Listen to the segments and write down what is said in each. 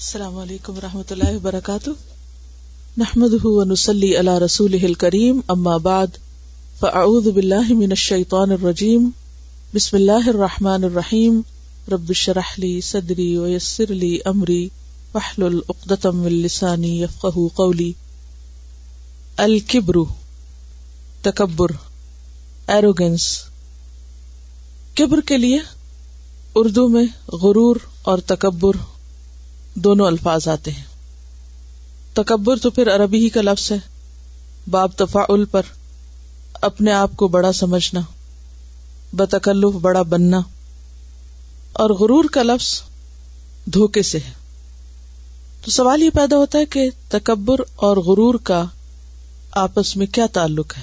السلام علیکم ورحمۃ اللہ وبرکاتہ محمد اللہ رسول کریم من باد فعودہرجیم بسم اللہ الرحمن الرحیم رب الشرحلی صدری ویسر من عمری وحل العقدانی الکبرو تکبر ایروگنس کبر کے لیے اردو میں غرور اور تکبر دونوں الفاظ آتے ہیں تکبر تو پھر عربی ہی کا لفظ ہے باب تفاعل پر اپنے آپ کو بڑا سمجھنا بتکلف بڑا بننا اور غرور کا لفظ دھوکے سے ہے تو سوال یہ پیدا ہوتا ہے کہ تکبر اور غرور کا آپس میں کیا تعلق ہے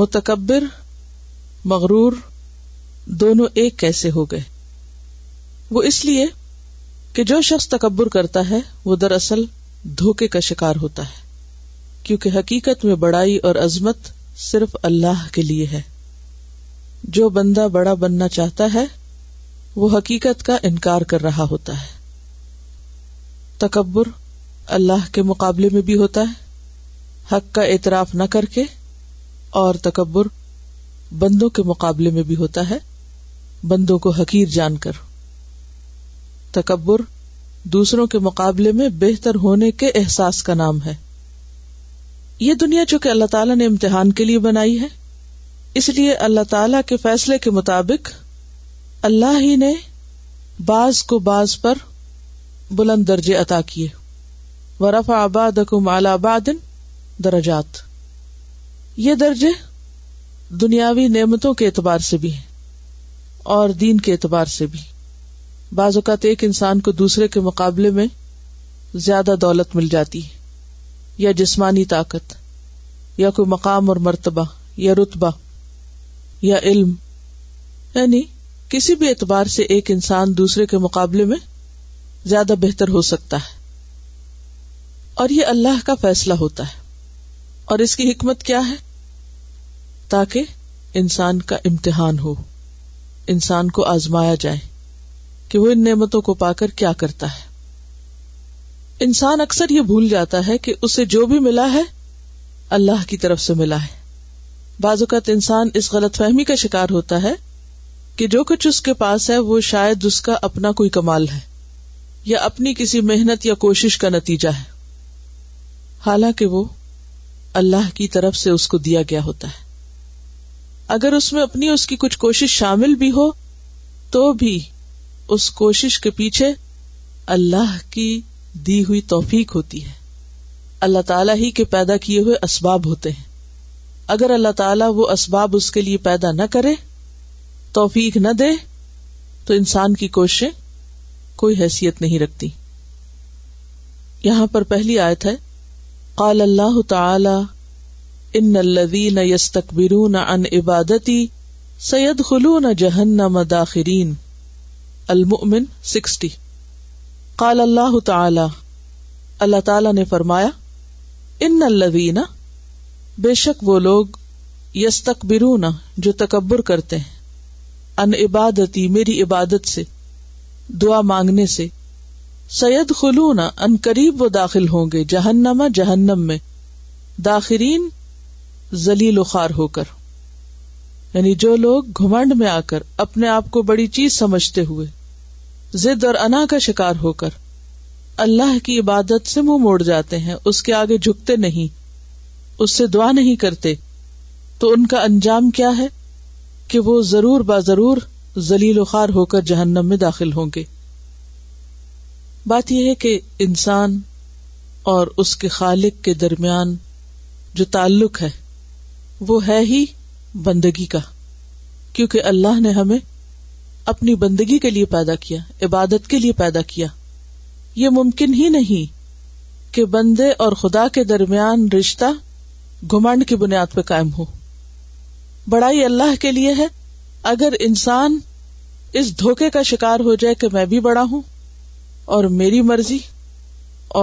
متکبر مغرور دونوں ایک کیسے ہو گئے وہ اس لیے کہ جو شخص تکبر کرتا ہے وہ دراصل دھوکے کا شکار ہوتا ہے کیونکہ حقیقت میں بڑائی اور عظمت صرف اللہ کے لیے ہے جو بندہ بڑا بننا چاہتا ہے وہ حقیقت کا انکار کر رہا ہوتا ہے تکبر اللہ کے مقابلے میں بھی ہوتا ہے حق کا اعتراف نہ کر کے اور تکبر بندوں کے مقابلے میں بھی ہوتا ہے بندوں کو حقیر جان کر تکبر دوسروں کے مقابلے میں بہتر ہونے کے احساس کا نام ہے یہ دنیا چونکہ اللہ تعالیٰ نے امتحان کے لیے بنائی ہے اس لیے اللہ تعالی کے فیصلے کے مطابق اللہ ہی نے بعض کو بعض پر بلند درجے عطا کیے ورف آباد کو مالا درجات یہ درجے دنیاوی نعمتوں کے اعتبار سے بھی ہیں اور دین کے اعتبار سے بھی بعض اوقات ایک انسان کو دوسرے کے مقابلے میں زیادہ دولت مل جاتی ہے یا جسمانی طاقت یا کوئی مقام اور مرتبہ یا رتبہ یا علم یعنی کسی بھی اعتبار سے ایک انسان دوسرے کے مقابلے میں زیادہ بہتر ہو سکتا ہے اور یہ اللہ کا فیصلہ ہوتا ہے اور اس کی حکمت کیا ہے تاکہ انسان کا امتحان ہو انسان کو آزمایا جائے کہ وہ ان نعمتوں کو پا کر کیا کرتا ہے انسان اکثر یہ بھول جاتا ہے کہ اسے جو بھی ملا ہے اللہ کی طرف سے ملا ہے بعض اوقات انسان اس غلط فہمی کا شکار ہوتا ہے کہ جو کچھ اس کے پاس ہے وہ شاید اس کا اپنا کوئی کمال ہے یا اپنی کسی محنت یا کوشش کا نتیجہ ہے حالانکہ وہ اللہ کی طرف سے اس کو دیا گیا ہوتا ہے اگر اس میں اپنی اس کی کچھ کوشش شامل بھی ہو تو بھی اس کوشش کے پیچھے اللہ کی دی ہوئی توفیق ہوتی ہے اللہ تعالیٰ ہی کے پیدا کیے ہوئے اسباب ہوتے ہیں اگر اللہ تعالیٰ وہ اسباب اس کے لیے پیدا نہ کرے توفیق نہ دے تو انسان کی کوششیں کوئی حیثیت نہیں رکھتی یہاں پر پہلی آیت ہے قال اللہ تعالی ان الذین یستکبرون عن عبادتی سید خلون جہنم داخرین المؤمن سکسٹی قال اللہ تعالی اللہ تعالی نے فرمایا ان الذین بے شک وہ لوگ یس جو تکبر کرتے ہیں ان عبادتی میری عبادت سے دعا مانگنے سے سید خلون ان قریب وہ داخل ہوں گے جہنما جہنم میں داخرین و خار ہو کر یعنی جو لوگ گھمنڈ میں آ کر اپنے آپ کو بڑی چیز سمجھتے ہوئے ضد اور انا کا شکار ہو کر اللہ کی عبادت سے منہ موڑ جاتے ہیں اس کے آگے جھکتے نہیں اس سے دعا نہیں کرتے تو ان کا انجام کیا ہے کہ وہ ضرور با ضرور و خوار ہو کر جہنم میں داخل ہوں گے بات یہ ہے کہ انسان اور اس کے خالق کے درمیان جو تعلق ہے وہ ہے ہی بندگی کا کیونکہ اللہ نے ہمیں اپنی بندگی کے لیے پیدا کیا عبادت کے لیے پیدا کیا یہ ممکن ہی نہیں کہ بندے اور خدا کے درمیان رشتہ گھمنڈ کی بنیاد پہ قائم ہو بڑائی اللہ کے لیے ہے اگر انسان اس دھوکے کا شکار ہو جائے کہ میں بھی بڑا ہوں اور میری مرضی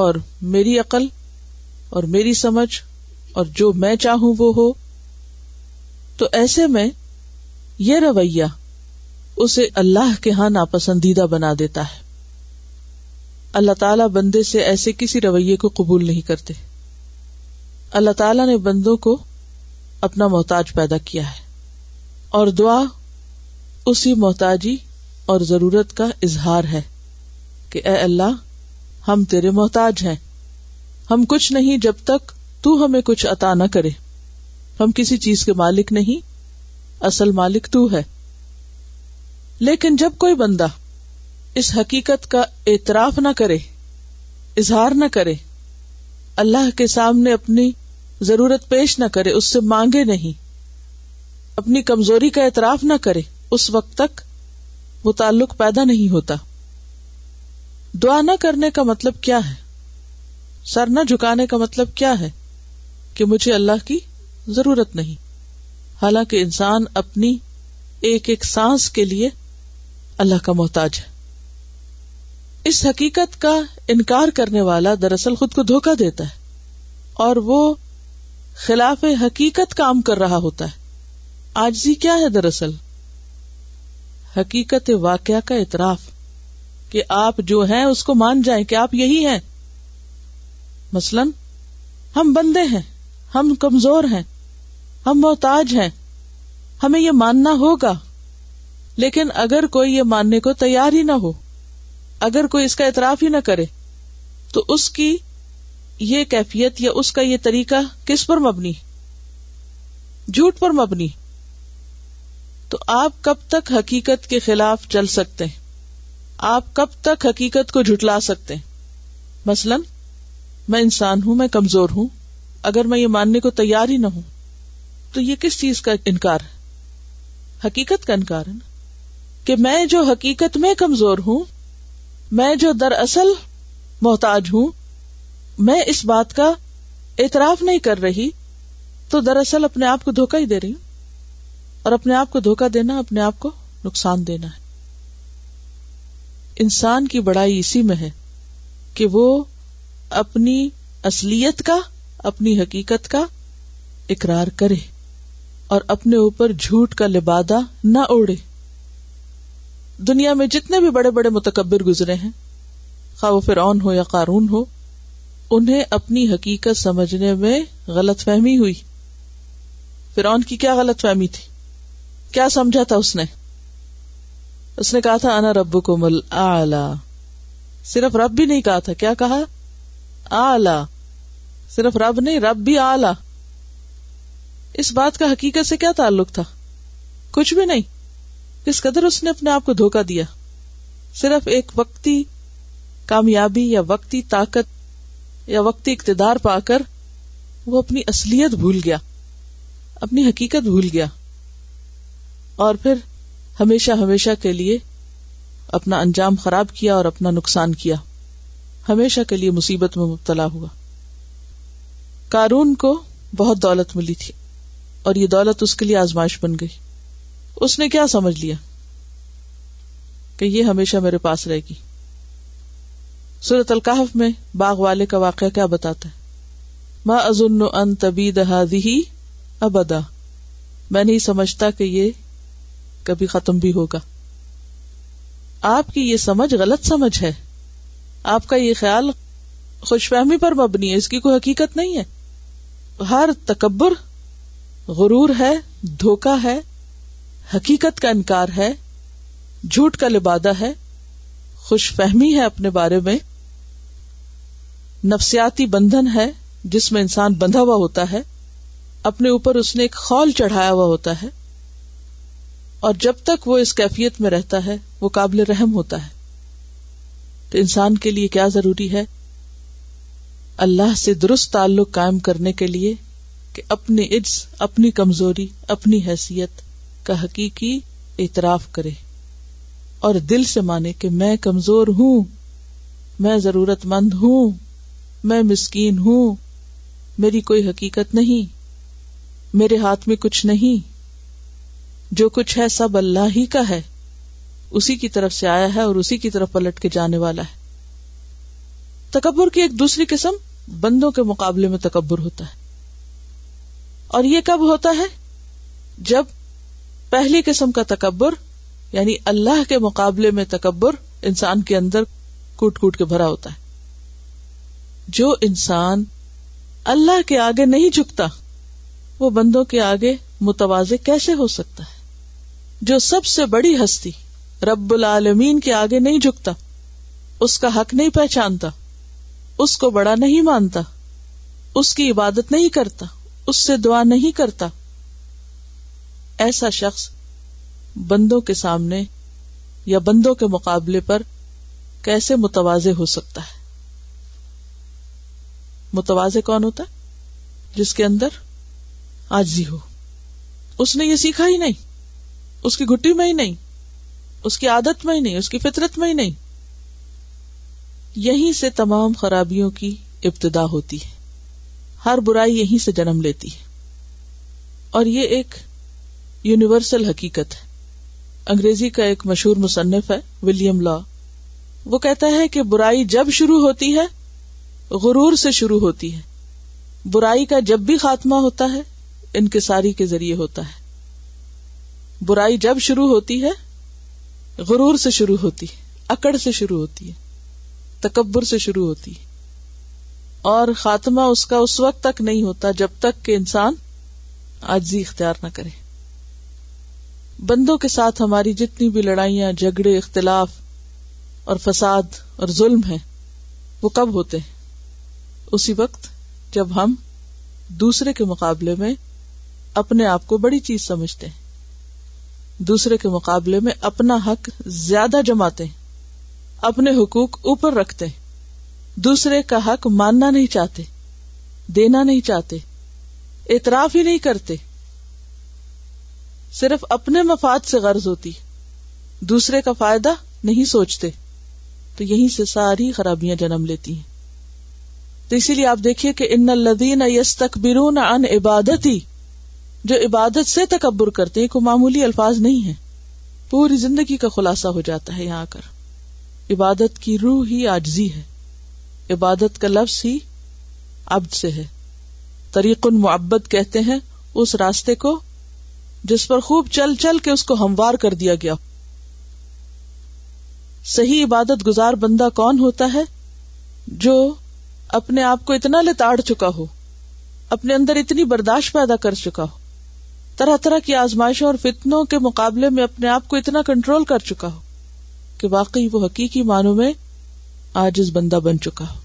اور میری عقل اور میری سمجھ اور جو میں چاہوں وہ ہو تو ایسے میں یہ رویہ اسے اللہ کے ہاں ناپسندیدہ بنا دیتا ہے اللہ تعالیٰ بندے سے ایسے کسی رویے کو قبول نہیں کرتے اللہ تعالیٰ نے بندوں کو اپنا محتاج پیدا کیا ہے اور دعا اسی محتاجی اور ضرورت کا اظہار ہے کہ اے اللہ ہم تیرے محتاج ہیں ہم کچھ نہیں جب تک تو ہمیں کچھ عطا نہ کرے ہم کسی چیز کے مالک نہیں اصل مالک تو ہے لیکن جب کوئی بندہ اس حقیقت کا اعتراف نہ کرے اظہار نہ کرے اللہ کے سامنے اپنی ضرورت پیش نہ کرے اس سے مانگے نہیں اپنی کمزوری کا اعتراف نہ کرے اس وقت تک وہ تعلق پیدا نہیں ہوتا دعا نہ کرنے کا مطلب کیا ہے سر نہ جھکانے کا مطلب کیا ہے کہ مجھے اللہ کی ضرورت نہیں حالانکہ انسان اپنی ایک ایک سانس کے لیے اللہ کا محتاج ہے اس حقیقت کا انکار کرنے والا دراصل خود کو دھوکا دیتا ہے اور وہ خلاف حقیقت کام کر رہا ہوتا ہے آج کیا ہے دراصل حقیقت واقعہ کا اعتراف کہ آپ جو ہیں اس کو مان جائیں کہ آپ یہی ہیں مثلا ہم بندے ہیں ہم کمزور ہیں ہم محتاج ہیں ہمیں یہ ماننا ہوگا لیکن اگر کوئی یہ ماننے کو تیار ہی نہ ہو اگر کوئی اس کا اعتراف ہی نہ کرے تو اس کی یہ کیفیت یا اس کا یہ طریقہ کس پر مبنی جھوٹ پر مبنی تو آپ کب تک حقیقت کے خلاف چل سکتے ہیں آپ کب تک حقیقت کو جھٹلا سکتے ہیں مثلا میں انسان ہوں میں کمزور ہوں اگر میں یہ ماننے کو تیار ہی نہ ہوں تو یہ کس چیز کا انکار ہے حقیقت کا انکار ہے نا کہ میں جو حقیقت میں کمزور ہوں میں جو در اصل محتاج ہوں میں اس بات کا اعتراف نہیں کر رہی تو دراصل اپنے آپ کو دھوکا ہی دے رہی ہوں اور اپنے آپ کو دھوکا دینا اپنے آپ کو نقصان دینا ہے انسان کی بڑائی اسی میں ہے کہ وہ اپنی اصلیت کا اپنی حقیقت کا اقرار کرے اور اپنے اوپر جھوٹ کا لبادہ نہ اوڑے دنیا میں جتنے بھی بڑے بڑے متکبر گزرے ہیں خواہ وہ فرعون ہو یا قارون ہو انہیں اپنی حقیقت سمجھنے میں غلط فہمی ہوئی فرعون کی کیا غلط فہمی تھی کیا سمجھا تھا اس نے اس نے کہا تھا انا رب کو مل صرف رب بھی نہیں کہا تھا کیا کہا صرف رب نہیں رب بھی اس بات کا حقیقت سے کیا تعلق تھا کچھ بھی نہیں کس قدر اس نے اپنے آپ کو دھوکا دیا صرف ایک وقتی کامیابی یا وقتی طاقت یا وقتی اقتدار پا کر وہ اپنی اصلیت بھول گیا اپنی حقیقت بھول گیا اور پھر ہمیشہ ہمیشہ کے لیے اپنا انجام خراب کیا اور اپنا نقصان کیا ہمیشہ کے لیے مصیبت میں مبتلا ہوا کارون کو بہت دولت ملی تھی اور یہ دولت اس کے لیے آزمائش بن گئی اس نے کیا سمجھ لیا کہ یہ ہمیشہ میرے پاس رہے گی سورت القحف میں باغ والے کا واقعہ کیا بتاتا ہے ما ازن ان تبی میں نہیں سمجھتا کہ یہ کبھی ختم بھی ہوگا آپ کی یہ سمجھ غلط سمجھ ہے آپ کا یہ خیال خوش فہمی پر مبنی ہے اس کی کوئی حقیقت نہیں ہے ہر تکبر غرور ہے دھوکا ہے حقیقت کا انکار ہے جھوٹ کا لبادہ ہے خوش فہمی ہے اپنے بارے میں نفسیاتی بندھن ہے جس میں انسان بندھا ہوا ہوتا ہے اپنے اوپر اس نے ایک خول چڑھایا ہوا ہوتا ہے اور جب تک وہ اس کیفیت میں رہتا ہے وہ قابل رحم ہوتا ہے تو انسان کے لیے کیا ضروری ہے اللہ سے درست تعلق قائم کرنے کے لیے کہ اپنی عز اپنی کمزوری اپنی حیثیت کا حقیقی اعتراف کرے اور دل سے مانے کہ میں کمزور ہوں میں ضرورت مند ہوں میں مسکین ہوں میری کوئی حقیقت نہیں میرے ہاتھ میں کچھ نہیں جو کچھ ہے سب اللہ ہی کا ہے اسی کی طرف سے آیا ہے اور اسی کی طرف پلٹ کے جانے والا ہے تکبر کی ایک دوسری قسم بندوں کے مقابلے میں تکبر ہوتا ہے اور یہ کب ہوتا ہے جب پہلی قسم کا تکبر یعنی اللہ کے مقابلے میں تکبر انسان کے اندر کوٹ کوٹ کے بھرا ہوتا ہے جو انسان اللہ کے آگے نہیں جھکتا وہ بندوں کے آگے متوازے کیسے ہو سکتا ہے جو سب سے بڑی ہستی رب العالمین کے آگے نہیں جھکتا اس کا حق نہیں پہچانتا اس کو بڑا نہیں مانتا اس کی عبادت نہیں کرتا اس سے دعا نہیں کرتا ایسا شخص بندوں کے سامنے یا بندوں کے مقابلے پر کیسے متوازے ہو سکتا ہے متوازے کون ہوتا ہے جس کے اندر آجی ہو اس نے یہ سیکھا ہی نہیں اس کی گٹی میں ہی نہیں اس کی عادت میں ہی نہیں اس کی فطرت میں ہی نہیں یہیں سے تمام خرابیوں کی ابتدا ہوتی ہے ہر برائی یہیں سے جنم لیتی ہے اور یہ ایک یونیورسل حقیقت ہے انگریزی کا ایک مشہور مصنف ہے ولیم لا وہ کہتا ہے کہ برائی جب شروع ہوتی ہے غرور سے شروع ہوتی ہے برائی کا جب بھی خاتمہ ہوتا ہے انکساری کے ذریعے ہوتا ہے برائی جب شروع ہوتی ہے غرور سے شروع ہوتی ہے اکڑ سے شروع ہوتی ہے تکبر سے شروع ہوتی ہے اور خاتمہ اس کا اس وقت تک نہیں ہوتا جب تک کہ انسان آجزی اختیار نہ کرے بندوں کے ساتھ ہماری جتنی بھی لڑائیاں جھگڑے اختلاف اور فساد اور ظلم ہیں وہ کب ہوتے ہیں اسی وقت جب ہم دوسرے کے مقابلے میں اپنے آپ کو بڑی چیز سمجھتے ہیں دوسرے کے مقابلے میں اپنا حق زیادہ جماتے ہیں اپنے حقوق اوپر رکھتے ہیں دوسرے کا حق ماننا نہیں چاہتے دینا نہیں چاہتے اعتراف ہی نہیں کرتے صرف اپنے مفاد سے غرض ہوتی دوسرے کا فائدہ نہیں سوچتے تو یہیں سے ساری خرابیاں جنم لیتی ہیں تو اسی لیے آپ دیکھیے کہ ان الدین یس تقبرون ان عبادتی جو عبادت سے تکبر کرتے ہیں کو معمولی الفاظ نہیں ہے پوری زندگی کا خلاصہ ہو جاتا ہے یہاں آ کر عبادت کی روح ہی آجزی ہے عبادت کا لفظ ہی ابد سے ہے طریق المعبد کہتے ہیں اس راستے کو جس پر خوب چل چل کے اس کو ہموار کر دیا گیا صحیح عبادت گزار بندہ کون ہوتا ہے جو اپنے آپ کو اتنا لتاڑ چکا ہو اپنے اندر اتنی برداشت پیدا کر چکا ہو طرح طرح کی آزمائشوں اور فتنوں کے مقابلے میں اپنے آپ کو اتنا کنٹرول کر چکا ہو کہ واقعی وہ حقیقی معنوں میں آج اس بندہ بن چکا ہو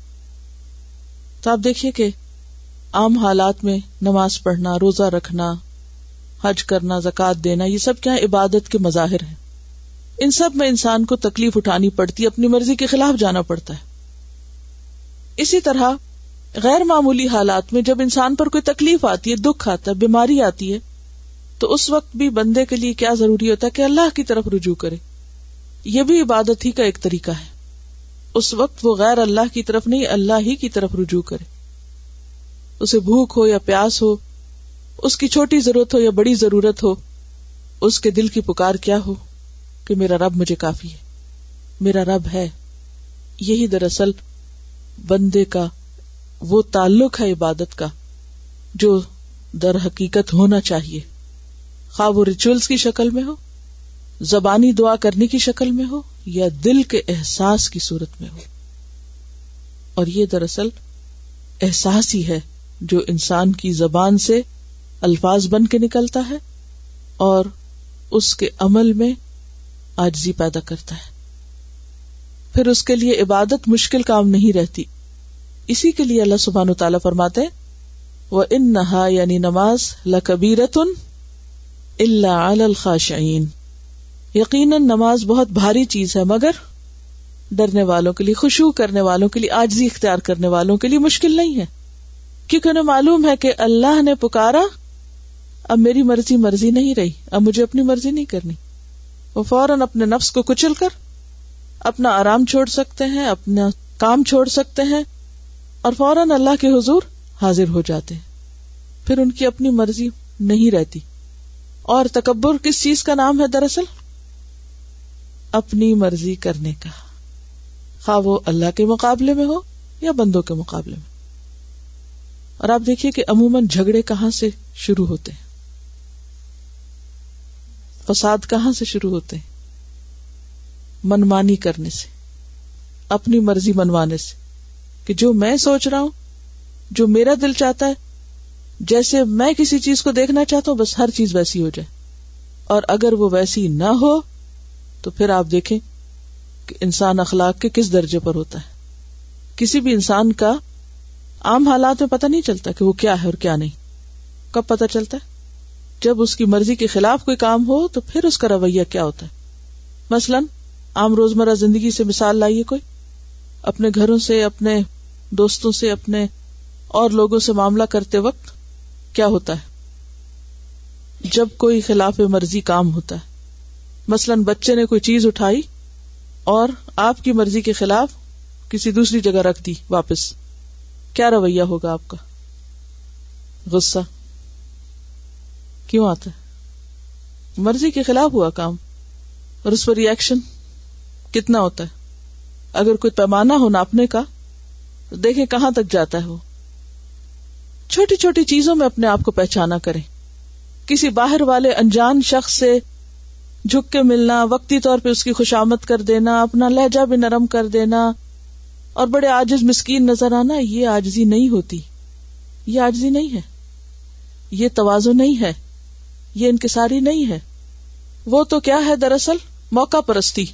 تو آپ دیکھیے کہ عام حالات میں نماز پڑھنا روزہ رکھنا حج کرنا زکات دینا یہ سب کیا عبادت کے مظاہر ہیں ان سب میں انسان کو تکلیف اٹھانی پڑتی ہے اپنی مرضی کے خلاف جانا پڑتا ہے اسی طرح غیر معمولی حالات میں جب انسان پر کوئی تکلیف آتی ہے دکھ آتا ہے بیماری آتی ہے تو اس وقت بھی بندے کے لیے کیا ضروری ہوتا ہے کہ اللہ کی طرف رجوع کرے یہ بھی عبادت ہی کا ایک طریقہ ہے اس وقت وہ غیر اللہ کی طرف نہیں اللہ ہی کی طرف رجوع کرے اسے بھوک ہو یا پیاس ہو اس کی چھوٹی ضرورت ہو یا بڑی ضرورت ہو اس کے دل کی پکار کیا ہو کہ میرا رب مجھے کافی ہے میرا رب ہے یہی دراصل بندے کا وہ تعلق ہے عبادت کا جو در حقیقت ہونا چاہیے وہ ریچولس کی شکل میں ہو زبانی دعا کرنے کی شکل میں ہو یا دل کے احساس کی صورت میں ہو اور یہ دراصل احساس ہی ہے جو انسان کی زبان سے الفاظ بن کے نکلتا ہے اور اس کے عمل میں آجزی پیدا کرتا ہے پھر اس کے لیے عبادت مشکل کام نہیں رہتی اسی کے لیے اللہ سبحان و تعالیٰ فرماتے وہ ان نہا یعنی نماز لبیرتن اللہ الخاشعین یقیناً نماز بہت بھاری چیز ہے مگر ڈرنے والوں کے لیے خوشبو کرنے والوں کے لیے آجزی اختیار کرنے والوں کے لیے مشکل نہیں ہے کیونکہ انہیں معلوم ہے کہ اللہ نے پکارا اب میری مرضی مرضی نہیں رہی اب مجھے اپنی مرضی نہیں کرنی وہ فوراً اپنے نفس کو کچل کر اپنا آرام چھوڑ سکتے ہیں اپنا کام چھوڑ سکتے ہیں اور فوراً اللہ کے حضور حاضر ہو جاتے ہیں پھر ان کی اپنی مرضی نہیں رہتی اور تکبر کس چیز کا نام ہے دراصل اپنی مرضی کرنے کا خواہ وہ اللہ کے مقابلے میں ہو یا بندوں کے مقابلے میں اور آپ دیکھیے کہ عموماً جھگڑے کہاں سے شروع ہوتے ہیں فساد کہاں سے شروع ہوتے ہیں منمانی کرنے سے اپنی مرضی منوانے سے کہ جو میں سوچ رہا ہوں جو میرا دل چاہتا ہے جیسے میں کسی چیز کو دیکھنا چاہتا ہوں بس ہر چیز ویسی ہو جائے اور اگر وہ ویسی نہ ہو تو پھر آپ دیکھیں کہ انسان اخلاق کے کس درجے پر ہوتا ہے کسی بھی انسان کا عام حالات میں پتہ نہیں چلتا کہ وہ کیا ہے اور کیا نہیں کب پتہ چلتا ہے جب اس کی مرضی کے خلاف کوئی کام ہو تو پھر اس کا رویہ کیا ہوتا ہے مثلاً عام زندگی سے مثال لائیے کوئی اپنے گھروں سے اپنے اپنے دوستوں سے سے اور لوگوں معاملہ کرتے وقت کیا ہوتا ہے جب کوئی خلاف مرضی کام ہوتا ہے مثلاً بچے نے کوئی چیز اٹھائی اور آپ کی مرضی کے خلاف کسی دوسری جگہ رکھ دی واپس کیا رویہ ہوگا آپ کا غصہ کیوں آتا ہے مرضی کے خلاف ہوا کام اور اس پر ریئیکشن کتنا ہوتا ہے اگر کوئی پیمانہ ہو ناپنے کا دیکھیں کہاں تک جاتا ہے وہ چھوٹی چھوٹی چیزوں میں اپنے آپ کو پہچانا کریں کسی باہر والے انجان شخص سے جھک کے ملنا وقتی طور پہ اس کی خوشامد کر دینا اپنا لہجہ بھی نرم کر دینا اور بڑے آجز مسکین نظر آنا یہ آجزی نہیں ہوتی یہ آجزی نہیں ہے یہ توازو نہیں ہے یہ انکساری نہیں ہے وہ تو کیا ہے دراصل موقع پرستی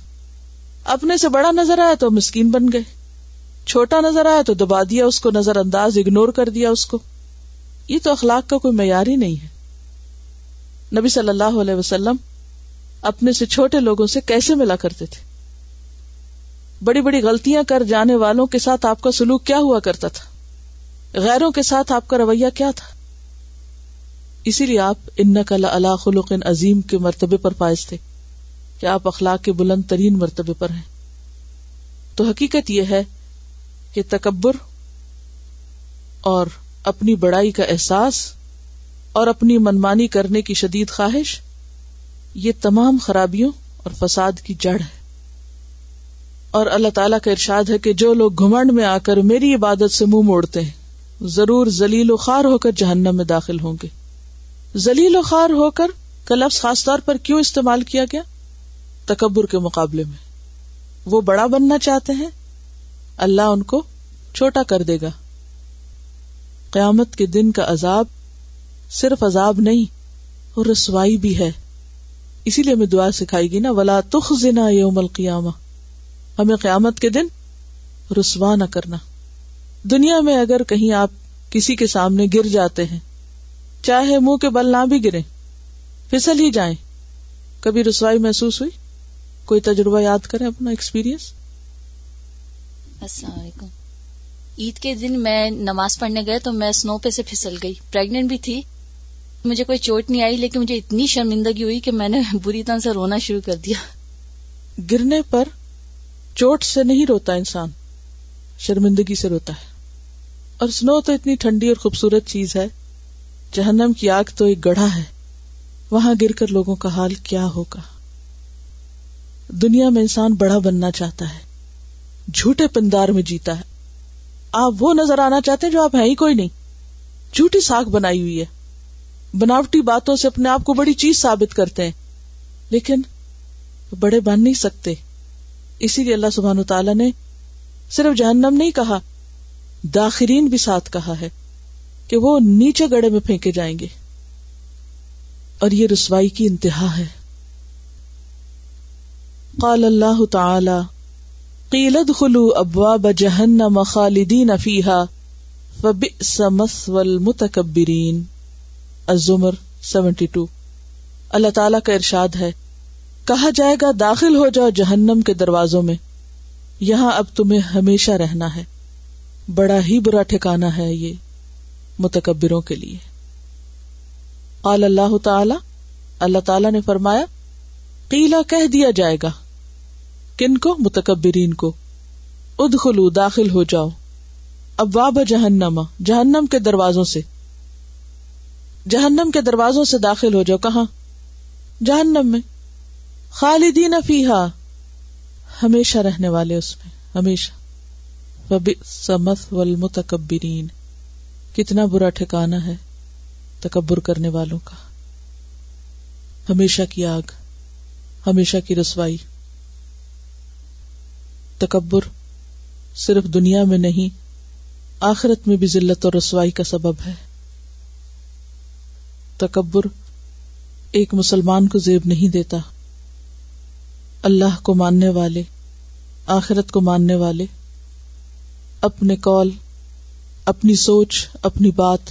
اپنے سے بڑا نظر آیا تو مسکین بن گئے چھوٹا نظر آیا تو دبا دیا اس کو نظر انداز اگنور کر دیا اس کو یہ تو اخلاق کا کوئی معیار ہی نہیں ہے نبی صلی اللہ علیہ وسلم اپنے سے چھوٹے لوگوں سے کیسے ملا کرتے تھے بڑی بڑی غلطیاں کر جانے والوں کے ساتھ آپ کا سلوک کیا ہوا کرتا تھا غیروں کے ساتھ آپ کا رویہ کیا تھا اسی لیے آپ انقل اللہ خلق عظیم کے مرتبے پر پائز تھے کہ آپ اخلاق کے بلند ترین مرتبے پر ہیں تو حقیقت یہ ہے کہ تکبر اور اپنی بڑائی کا احساس اور اپنی منمانی کرنے کی شدید خواہش یہ تمام خرابیوں اور فساد کی جڑ ہے اور اللہ تعالی کا ارشاد ہے کہ جو لوگ گھمنڈ میں آ کر میری عبادت سے منہ موڑتے ہیں ضرور ذلیل و خوار ہو کر جہنم میں داخل ہوں گے و خوار ہو کر کا لفظ خاص طور پر کیوں استعمال کیا گیا تکبر کے مقابلے میں وہ بڑا بننا چاہتے ہیں اللہ ان کو چھوٹا کر دے گا قیامت کے دن کا عذاب صرف عذاب نہیں اور رسوائی بھی ہے اسی لیے ہمیں دعا سکھائے گی نا ولا تخ زنا یوم القیاما ہمیں قیامت کے دن رسوا نہ کرنا دنیا میں اگر کہیں آپ کسی کے سامنے گر جاتے ہیں چاہے منہ کے بل نہ بھی گرے پھسل ہی جائیں کبھی رسوائی محسوس ہوئی کوئی تجربہ یاد کرے اپنا ایکسپیرینس السلام علیکم عید کے دن میں نماز پڑھنے گئے تو میں سنو پہ سے پھسل گئی بھی تھی مجھے کوئی چوٹ نہیں آئی لیکن مجھے اتنی شرمندگی ہوئی کہ میں نے بری طرح سے رونا شروع کر دیا گرنے پر چوٹ سے نہیں روتا انسان شرمندگی سے روتا ہے اور سنو تو اتنی ٹھنڈی اور خوبصورت چیز ہے جہنم کی آگ تو ایک گڑھا ہے وہاں گر کر لوگوں کا حال کیا ہوگا دنیا میں انسان بڑا بننا چاہتا ہے جھوٹے پندار میں جیتا ہے آپ وہ نظر آنا چاہتے ہیں جو آپ ہیں ہی کوئی نہیں جھوٹی ساکھ بنائی ہوئی ہے بناوٹی باتوں سے اپنے آپ کو بڑی چیز ثابت کرتے ہیں لیکن بڑے بن نہیں سکتے اسی لیے اللہ سبحان تعالی نے صرف جہنم نہیں کہا داخرین بھی ساتھ کہا ہے کہ وہ نیچے گڑے میں پھینکے جائیں گے اور یہ رسوائی کی انتہا ہے قال اللہ تعالی قیلد خلو ابواب جہنم خالدین سیونٹی ٹو اللہ تعالیٰ کا ارشاد ہے کہا جائے گا داخل ہو جاؤ جہنم کے دروازوں میں یہاں اب تمہیں ہمیشہ رہنا ہے بڑا ہی برا ٹھکانا ہے یہ متکبروں کے لیے قال اللہ تعالی اللہ تعالی نے فرمایا قیلا کہہ دیا جائے گا کن کو متکبرین کو ادخلو داخل ہو جاؤ ابواب جہنما جہنم کے دروازوں سے جہنم کے دروازوں سے داخل ہو جاؤ کہاں جہنم میں خالدین فیحا ہمیشہ رہنے والے اس میں ہمیشہ سمت والمتکبرین کتنا برا ٹھکانا ہے تکبر کرنے والوں کا ہمیشہ کی آگ ہمیشہ کی رسوائی تکبر صرف دنیا میں نہیں آخرت میں بھی ذلت اور رسوائی کا سبب ہے تکبر ایک مسلمان کو زیب نہیں دیتا اللہ کو ماننے والے آخرت کو ماننے والے اپنے کال اپنی سوچ اپنی بات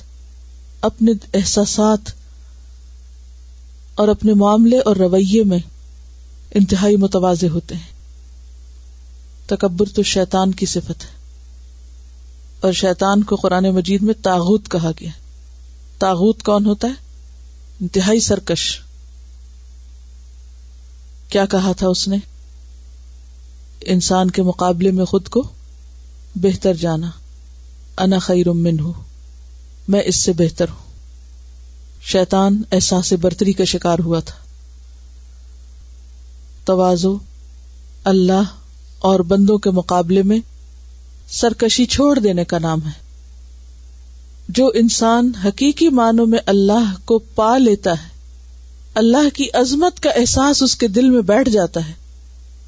اپنے احساسات اور اپنے معاملے اور رویے میں انتہائی متوازے ہوتے ہیں تکبر تو شیطان کی صفت ہے اور شیطان کو قرآن مجید میں تاغوت کہا گیا تاغوت کون ہوتا ہے انتہائی سرکش کیا کہا تھا اس نے انسان کے مقابلے میں خود کو بہتر جانا انا من ہوں میں اس سے بہتر ہوں شیطان احساس برتری کا شکار ہوا تھا توازو اللہ اور بندوں کے مقابلے میں سرکشی چھوڑ دینے کا نام ہے جو انسان حقیقی معنوں میں اللہ کو پا لیتا ہے اللہ کی عظمت کا احساس اس کے دل میں بیٹھ جاتا ہے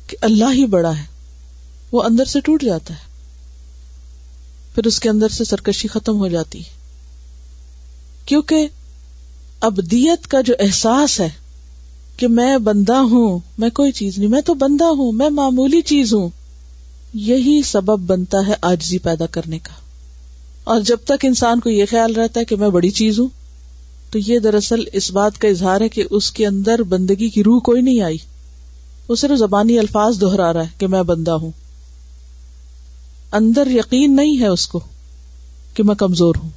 کہ اللہ ہی بڑا ہے وہ اندر سے ٹوٹ جاتا ہے پھر اس کے اندر سے سرکشی ختم ہو جاتی کیونکہ ابدیت کا جو احساس ہے کہ میں بندہ ہوں میں کوئی چیز نہیں میں تو بندہ ہوں میں معمولی چیز ہوں یہی سبب بنتا ہے آجزی پیدا کرنے کا اور جب تک انسان کو یہ خیال رہتا ہے کہ میں بڑی چیز ہوں تو یہ دراصل اس بات کا اظہار ہے کہ اس کے اندر بندگی کی روح کوئی نہیں آئی وہ صرف زبانی الفاظ دوہرا رہا ہے کہ میں بندہ ہوں اندر یقین نہیں ہے اس کو کہ میں کمزور ہوں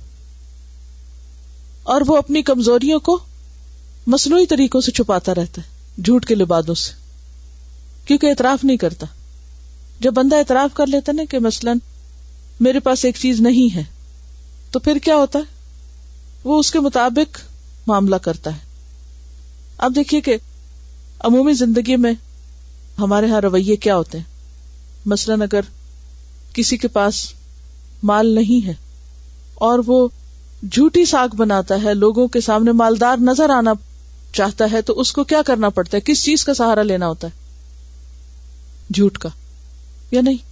اور وہ اپنی کمزوریوں کو مصنوعی طریقوں سے چھپاتا رہتا ہے جھوٹ کے لبادوں سے کیونکہ اعتراف نہیں کرتا جب بندہ اعتراف کر لیتا نا کہ مثلاً میرے پاس ایک چیز نہیں ہے تو پھر کیا ہوتا ہے وہ اس کے مطابق معاملہ کرتا ہے اب دیکھیے کہ عمومی زندگی میں ہمارے ہاں رویے کیا ہوتے ہیں مثلاً اگر کسی کے پاس مال نہیں ہے اور وہ جھوٹی ساگ بناتا ہے لوگوں کے سامنے مالدار نظر آنا چاہتا ہے تو اس کو کیا کرنا پڑتا ہے کس چیز کا سہارا لینا ہوتا ہے جھوٹ کا یا نہیں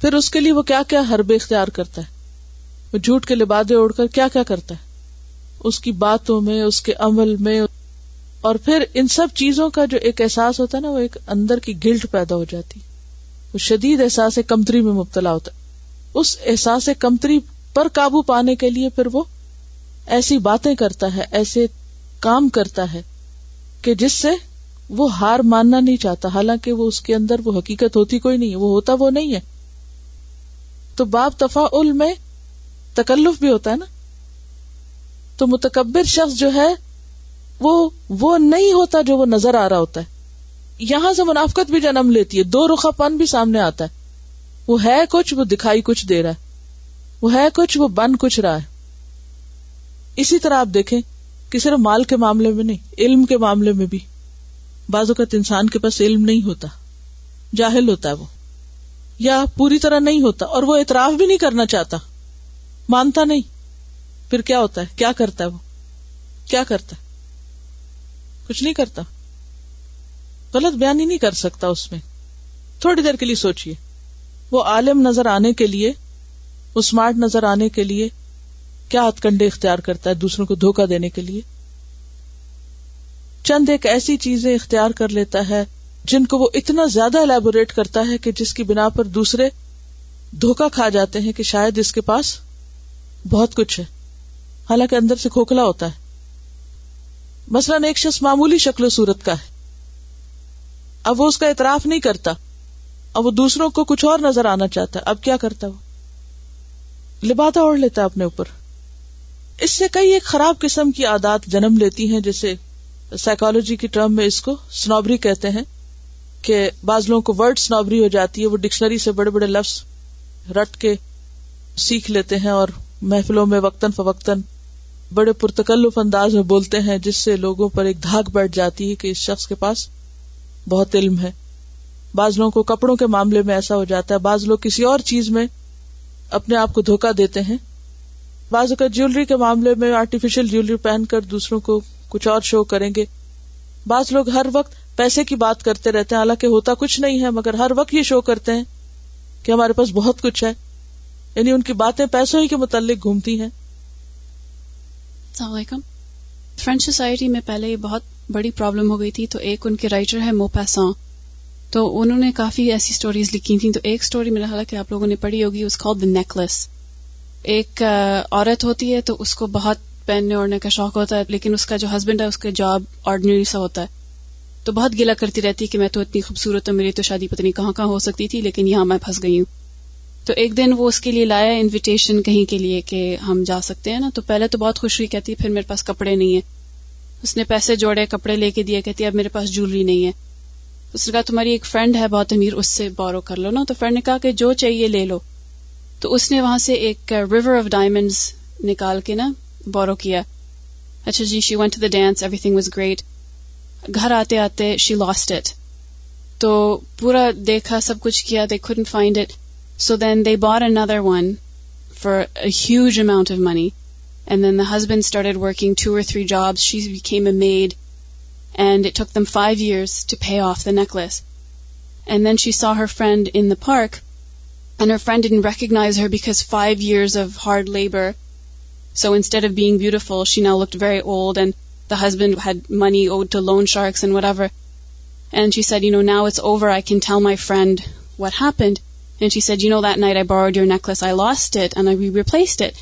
پھر اس کے لیے وہ کیا کیا حرب اختیار کرتا ہے وہ جھوٹ کے لبادے اوڑھ کر کیا کیا کرتا ہے اس کی باتوں میں اس کے عمل میں اور پھر ان سب چیزوں کا جو ایک احساس ہوتا ہے نا وہ ایک اندر کی گلٹ پیدا ہو جاتی وہ شدید احساس کمتری میں مبتلا ہوتا ہے اس احساس کمتری پر قابو پانے کے لیے پھر وہ ایسی باتیں کرتا ہے ایسے کام کرتا ہے کہ جس سے وہ ہار ماننا نہیں چاہتا حالانکہ وہ اس کے اندر وہ حقیقت ہوتی کوئی نہیں ہے وہ ہوتا وہ نہیں ہے تو باب تفاعل میں تکلف بھی ہوتا ہے نا تو متکبر شخص جو ہے وہ وہ نہیں ہوتا جو وہ نظر آ رہا ہوتا ہے یہاں سے منافقت بھی جنم لیتی ہے دو رخا پن بھی سامنے آتا ہے وہ ہے کچھ وہ دکھائی کچھ دے رہا ہے وہ ہے کچھ وہ بن کچھ رہا ہے اسی طرح آپ دیکھیں کہ صرف مال کے معاملے میں نہیں علم کے معاملے میں بھی بعض اوقات انسان کے پاس علم نہیں ہوتا جاہل ہوتا ہے وہ یا پوری طرح نہیں ہوتا اور وہ اعتراف بھی نہیں کرنا چاہتا مانتا نہیں پھر کیا ہوتا ہے کیا کرتا ہے وہ کیا کرتا ہے کچھ نہیں کرتا غلط بیان ہی نہیں کر سکتا اس میں تھوڑی دیر کے لیے سوچیے وہ عالم نظر آنے کے لیے وہ اسمارٹ نظر آنے کے لیے کیا ہتھ کنڈے اختیار کرتا ہے دوسروں کو دھوکا دینے کے لیے چند ایک ایسی چیزیں اختیار کر لیتا ہے جن کو وہ اتنا زیادہ الیبوریٹ کرتا ہے کہ جس کی بنا پر دوسرے دھوکا کھا جاتے ہیں کہ شاید اس کے پاس بہت کچھ ہے حالانکہ اندر سے کھوکھلا ہوتا ہے مثلاً ایک شخص معمولی شکل و صورت کا ہے اب وہ اس کا اعتراف نہیں کرتا اب وہ دوسروں کو کچھ اور نظر آنا چاہتا ہے اب کیا کرتا وہ لباتا اوڑھ لیتا ہے اپنے اوپر اس سے کئی ایک خراب قسم کی عادات جنم لیتی ہیں جیسے سائیکالوجی کی ٹرم میں اس کو سنوبری کہتے ہیں کہ بعض لوگوں کو ورڈ سنوبری ہو جاتی ہے وہ ڈکشنری سے بڑے بڑے لفظ رٹ کے سیکھ لیتے ہیں اور محفلوں میں وقتاً فوقتاً بڑے پرتکلف انداز میں بولتے ہیں جس سے لوگوں پر ایک دھاک بیٹھ جاتی ہے کہ اس شخص کے پاس بہت علم ہے بعض لوگوں کو کپڑوں کے معاملے میں ایسا ہو جاتا ہے بعض لوگ کسی اور چیز میں اپنے آپ کو دھوکا دیتے ہیں بعض اوقات جیولری کے معاملے میں آرٹیفیشل جیولری پہن کر دوسروں کو کچھ اور شو کریں گے بعض لوگ ہر وقت پیسے کی بات کرتے رہتے ہیں حالانکہ ہوتا کچھ نہیں ہے مگر ہر وقت یہ شو کرتے ہیں کہ ہمارے پاس بہت کچھ ہے یعنی ان کی باتیں پیسوں ہی کے متعلق گھومتی ہیں فرینچ سوسائٹی میں پہلے یہ بہت بڑی پرابلم ہو گئی تھی تو ایک ان کے رائٹر ہے مو سان تو انہوں نے کافی ایسی اسٹوریز لکھی تھیں تو ایک اسٹوری میرا خیال ہے کہ آپ لوگوں نے پڑھی ہوگی اس کا نیکلس ایک عورت ہوتی ہے تو اس کو بہت پہننے اوڑھنے کا شوق ہوتا ہے لیکن اس کا جو ہسبینڈ ہے اس کا جاب آرڈنری سا ہوتا ہے تو بہت گلا کرتی رہتی ہے کہ میں تو اتنی خوبصورت ہوں میری تو شادی پتنی کہاں کہاں ہو سکتی تھی لیکن یہاں میں پھنس گئی ہوں تو ایک دن وہ اس کے لیے لایا انویٹیشن کہیں کے لیے کہ ہم جا سکتے ہیں نا تو پہلے تو بہت خوش ہوئی کہتی ہے پھر میرے پاس کپڑے نہیں ہیں اس نے پیسے جوڑے کپڑے لے کے دیے کہتی اب میرے پاس جولری نہیں ہے اس نے کہا تمہاری ایک فرینڈ ہے بہت امیر اس سے بورو کر لو نا تو فرینڈ نے کہا کہ جو چاہیے لے لو تو اس نے وہاں سے ایک ریور آف ڈائمنڈ نکال کے نا بورو کیا اچھا جی she want the dance everything was great گھر آتے آتے شی لاسٹ اٹ تو پورا دیکھا سب کچھ کیا دے خد find it so then they bar under one for huge amount of money And then the husband started working 2 or 3 jobs. She became a maid, and it took them 5 years to pay off the necklace. And then she saw her friend in the park, and her friend didn't recognize her because 5 years of hard labor. So instead of being beautiful, she now looked very old, and the husband had money owed to loan sharks and whatever. And she said, now it's over. I can tell my friend what happened. And she said, that night I borrowed your necklace. I lost it, and I replaced it.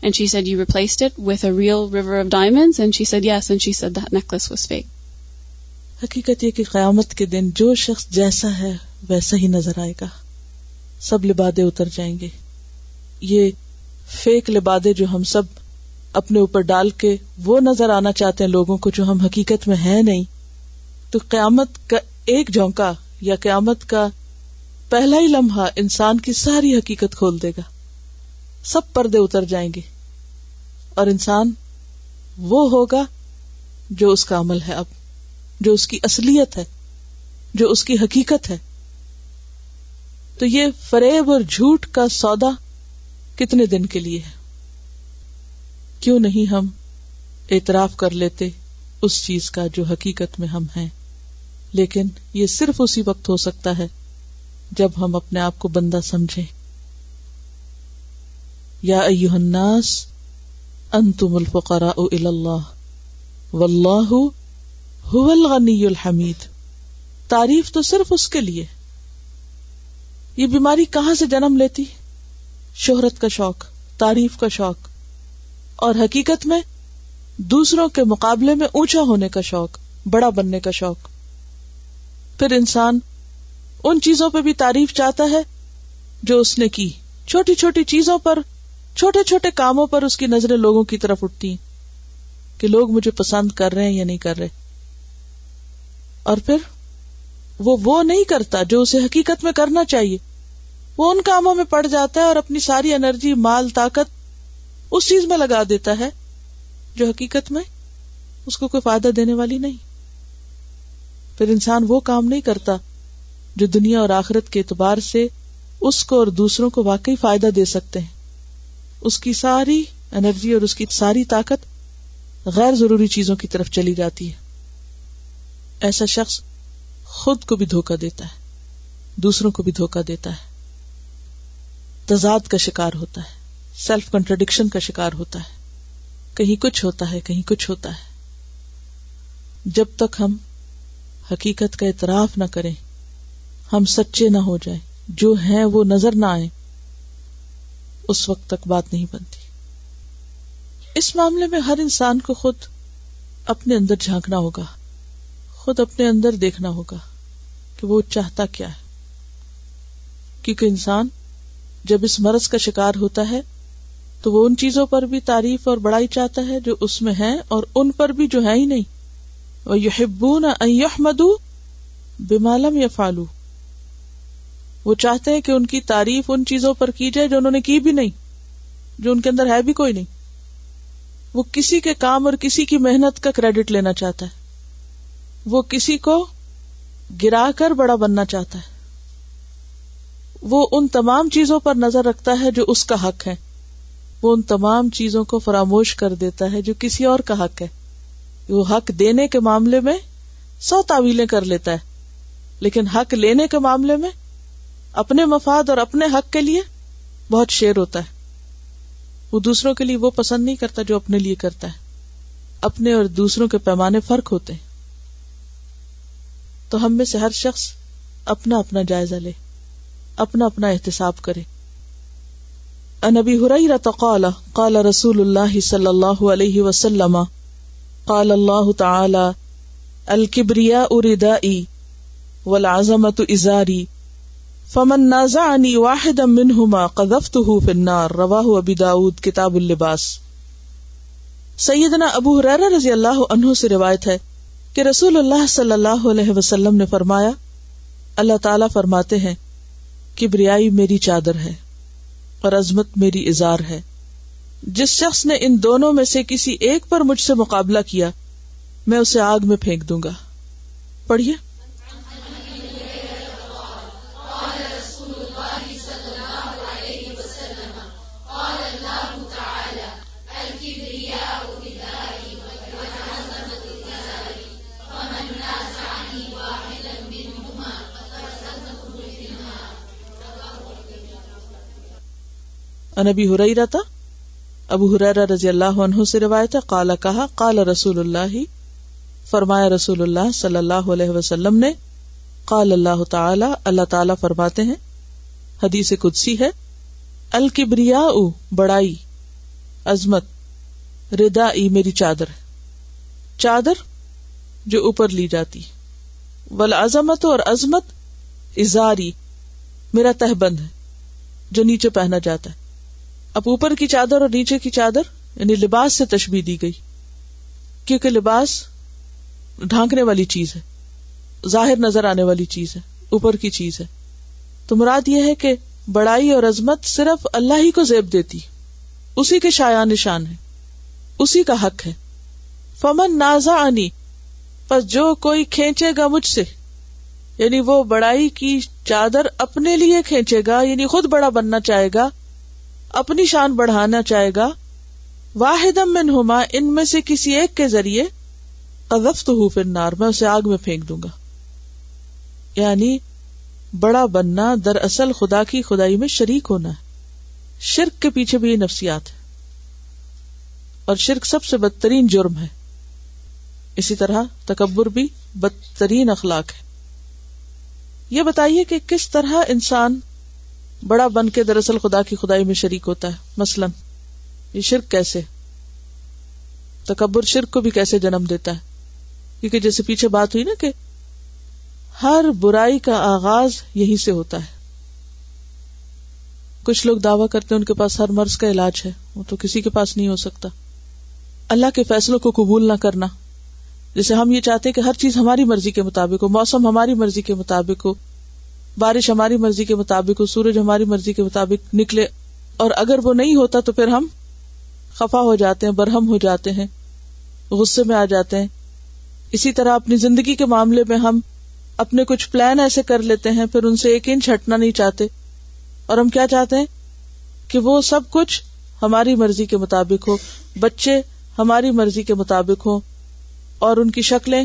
And she said, you replaced it with a real river of diamonds? And she said, yes. And she said, that necklace was fake. حقیقت یہ کہ قیامت کے دن جو شخص جیسا ہے ویسا ہی نظر آئے گا سب لبادے اتر جائیں گے یہ فیک لبادے جو ہم سب اپنے اوپر ڈال کے وہ نظر آنا چاہتے ہیں لوگوں کو جو ہم حقیقت میں ہیں نہیں تو قیامت کا ایک جھونکا یا قیامت کا پہلا ہی لمحہ انسان کی ساری حقیقت کھول دے گا سب پردے اتر جائیں گے اور انسان وہ ہوگا جو اس کا عمل ہے اب جو اس کی اصلیت ہے جو اس کی حقیقت ہے تو یہ فریب اور جھوٹ کا سودا کتنے دن کے لیے ہے کیوں نہیں ہم اعتراف کر لیتے اس چیز کا جو حقیقت میں ہم ہیں لیکن یہ صرف اسی وقت ہو سکتا ہے جب ہم اپنے آپ کو بندہ سمجھیں یا انتم الفقراء واللہ الغنی الحمید تعریف تو صرف اس کے لیے یہ بیماری کہاں سے جنم لیتی شہرت کا شوق تعریف کا شوق اور حقیقت میں دوسروں کے مقابلے میں اونچا ہونے کا شوق بڑا بننے کا شوق پھر انسان ان چیزوں پہ بھی تعریف چاہتا ہے جو اس نے کی چھوٹی چھوٹی چیزوں پر چھوٹے چھوٹے کاموں پر اس کی نظریں لوگوں کی طرف اٹھتی ہیں کہ لوگ مجھے پسند کر رہے ہیں یا نہیں کر رہے اور پھر وہ وہ نہیں کرتا جو اسے حقیقت میں کرنا چاہیے وہ ان کاموں میں پڑ جاتا ہے اور اپنی ساری انرجی مال طاقت اس چیز میں لگا دیتا ہے جو حقیقت میں اس کو کوئی فائدہ دینے والی نہیں پھر انسان وہ کام نہیں کرتا جو دنیا اور آخرت کے اعتبار سے اس کو اور دوسروں کو واقعی فائدہ دے سکتے ہیں اس کی ساری انرجی اور اس کی ساری طاقت غیر ضروری چیزوں کی طرف چلی جاتی ہے ایسا شخص خود کو بھی دھوکا دیتا ہے دوسروں کو بھی دھوکا دیتا ہے تضاد کا شکار ہوتا ہے سیلف کنٹرڈکشن کا شکار ہوتا ہے کہیں کچھ ہوتا ہے کہیں کچھ ہوتا ہے جب تک ہم حقیقت کا اعتراف نہ کریں ہم سچے نہ ہو جائیں جو ہیں وہ نظر نہ آئیں اس وقت تک بات نہیں بنتی اس معاملے میں ہر انسان کو خود اپنے اندر جھانکنا ہوگا خود اپنے اندر دیکھنا ہوگا کہ وہ چاہتا کیا ہے کیونکہ انسان جب اس مرض کا شکار ہوتا ہے تو وہ ان چیزوں پر بھی تعریف اور بڑائی چاہتا ہے جو اس میں ہیں اور ان پر بھی جو ہے ہی نہیں وہ یہ ان یحمدو بمالم یا فالو وہ چاہتے ہیں کہ ان کی تعریف ان چیزوں پر کی جائے جو انہوں نے کی بھی نہیں جو ان کے اندر ہے بھی کوئی نہیں وہ کسی کے کام اور کسی کی محنت کا کریڈٹ لینا چاہتا ہے وہ کسی کو گرا کر بڑا بننا چاہتا ہے وہ ان تمام چیزوں پر نظر رکھتا ہے جو اس کا حق ہے وہ ان تمام چیزوں کو فراموش کر دیتا ہے جو کسی اور کا حق ہے وہ حق دینے کے معاملے میں سو تعویلیں کر لیتا ہے لیکن حق لینے کے معاملے میں اپنے مفاد اور اپنے حق کے لیے بہت شیر ہوتا ہے وہ دوسروں کے لیے وہ پسند نہیں کرتا جو اپنے لیے کرتا ہے اپنے اور دوسروں کے پیمانے فرق ہوتے ہیں تو ہم میں سے ہر شخص اپنا اپنا جائزہ لے اپنا اپنا احتساب کرے انبی حریرہ قال رسول اللہ صلی اللہ علیہ وسلم کال اللہ تعالی الکبریا ادا ولازمت ازاری فمن نازعنی واحدا منہما قذفتہ فی النار رواہ ابی داود کتاب اللباس سیدنا ابو حریرہ رضی اللہ عنہ سے روایت ہے کہ رسول اللہ صلی اللہ علیہ وسلم نے فرمایا اللہ تعالی فرماتے ہیں کبریائی میری چادر ہے اور عظمت میری اظہار ہے جس شخص نے ان دونوں میں سے کسی ایک پر مجھ سے مقابلہ کیا میں اسے آگ میں پھینک دوں گا پڑھیے انبی ہو تھا رہتا ابو حرارا رضی اللہ عنہ سے روایت ہے کالا کہا کالا رسول اللہ فرمایا رسول اللہ صلی اللہ علیہ وسلم نے کال اللہ تعالی اللہ تعالی فرماتے ہیں حدیث قدسی ہے الکبریا بڑائی عظمت ردا میری چادر چادر جو اوپر لی جاتی اور عظمت اظہاری میرا تہبند ہے جو نیچے پہنا جاتا ہے اب اوپر کی چادر اور نیچے کی چادر یعنی لباس سے تشبیح دی گئی کیونکہ لباس ڈھانکنے والی چیز ہے ظاہر نظر آنے والی چیز ہے اوپر کی چیز ہے تو مراد یہ ہے کہ بڑائی اور عظمت صرف اللہ ہی کو زیب دیتی اسی کے شایا نشان ہے اسی کا حق ہے فمن نازا آنی بس جو کوئی کھینچے گا مجھ سے یعنی وہ بڑائی کی چادر اپنے لیے کھینچے گا یعنی خود بڑا بننا چاہے گا اپنی شان بڑھانا چاہے گا ہوما ان میں سے کسی ایک کے ذریعے ہوں پھر نار میں اسے آگ میں پھینک دوں گا یعنی بڑا بننا در اصل خدا کی خدائی میں شریک ہونا ہے شرک کے پیچھے بھی یہ نفسیات ہے اور شرک سب سے بدترین جرم ہے اسی طرح تکبر بھی بدترین اخلاق ہے یہ بتائیے کہ کس طرح انسان بڑا بن کے دراصل خدا کی خدائی میں شریک ہوتا ہے مثلاً یہ شرک کیسے تکبر شرک کو بھی کیسے جنم دیتا ہے کیونکہ جیسے پیچھے بات ہوئی نا کہ ہر برائی کا آغاز یہی سے ہوتا ہے کچھ لوگ دعویٰ کرتے ہیں ان کے پاس ہر مرض کا علاج ہے وہ تو کسی کے پاس نہیں ہو سکتا اللہ کے فیصلوں کو قبول نہ کرنا جیسے ہم یہ چاہتے ہیں کہ ہر چیز ہماری مرضی کے مطابق ہو موسم ہماری مرضی کے مطابق ہو بارش ہماری مرضی کے مطابق ہو سورج ہماری مرضی کے مطابق نکلے اور اگر وہ نہیں ہوتا تو پھر ہم خفا ہو جاتے ہیں برہم ہو جاتے ہیں غصے میں آ جاتے ہیں اسی طرح اپنی زندگی کے معاملے میں ہم اپنے کچھ پلان ایسے کر لیتے ہیں پھر ان سے ایک انچ ہٹنا نہیں چاہتے اور ہم کیا چاہتے ہیں کہ وہ سب کچھ ہماری مرضی کے مطابق ہو بچے ہماری مرضی کے مطابق ہو اور ان کی شکلیں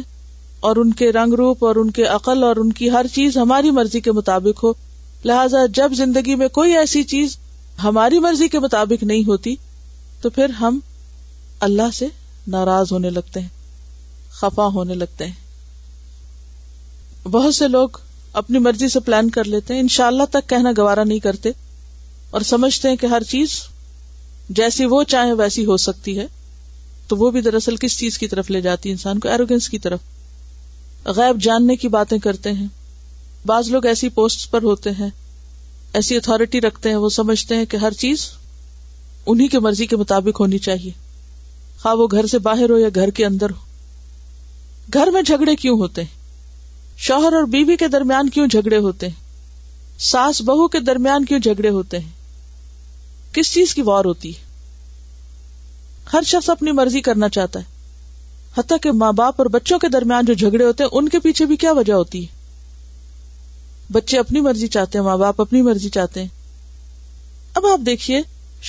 اور ان کے رنگ روپ اور ان کے عقل اور ان کی ہر چیز ہماری مرضی کے مطابق ہو لہذا جب زندگی میں کوئی ایسی چیز ہماری مرضی کے مطابق نہیں ہوتی تو پھر ہم اللہ سے ناراض ہونے لگتے ہیں خفا ہونے لگتے ہیں بہت سے لوگ اپنی مرضی سے پلان کر لیتے ہیں انشاءاللہ اللہ تک کہنا گوارا نہیں کرتے اور سمجھتے ہیں کہ ہر چیز جیسی وہ چاہے ویسی ہو سکتی ہے تو وہ بھی دراصل کس چیز کی طرف لے جاتی انسان کو ایروگینس کی طرف غیب جاننے کی باتیں کرتے ہیں بعض لوگ ایسی پوسٹ پر ہوتے ہیں ایسی اتارٹی رکھتے ہیں وہ سمجھتے ہیں کہ ہر چیز انہیں کی مرضی کے مطابق ہونی چاہیے خواہ وہ گھر سے باہر ہو یا گھر کے اندر ہو گھر میں جھگڑے کیوں ہوتے ہیں شوہر اور بیوی کے درمیان کیوں جھگڑے ہوتے ہیں ساس بہو کے درمیان کیوں جھگڑے ہوتے ہیں کس چیز کی وار ہوتی ہے ہر شخص اپنی مرضی کرنا چاہتا ہے حتیٰ کہ ماں باپ اور بچوں کے درمیان جو جھگڑے ہوتے ہیں ان کے پیچھے بھی کیا وجہ ہوتی ہے بچے اپنی مرضی چاہتے ہیں ماں باپ اپنی مرضی چاہتے ہیں اب آپ دیکھیے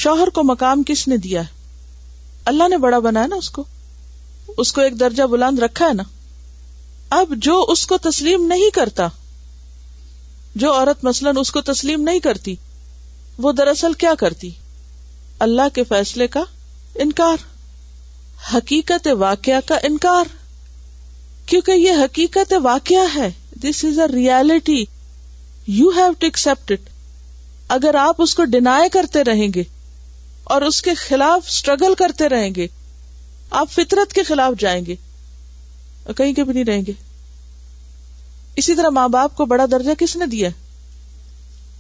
شوہر کو مقام کس نے دیا ہے اللہ نے بڑا بنایا نا اس کو اس کو ایک درجہ بلند رکھا ہے نا اب جو اس کو تسلیم نہیں کرتا جو عورت مثلاً اس کو تسلیم نہیں کرتی وہ دراصل کیا کرتی اللہ کے فیصلے کا انکار حقیقت واقعہ کا انکار کیونکہ یہ حقیقت واقعہ ہے this is a reality you have to accept it اگر آپ اس کو ڈینائی کرتے رہیں گے اور اس کے خلاف اسٹرگل کرتے رہیں گے آپ فطرت کے خلاف جائیں گے اور کہیں کے بھی نہیں رہیں گے اسی طرح ماں باپ کو بڑا درجہ کس نے دیا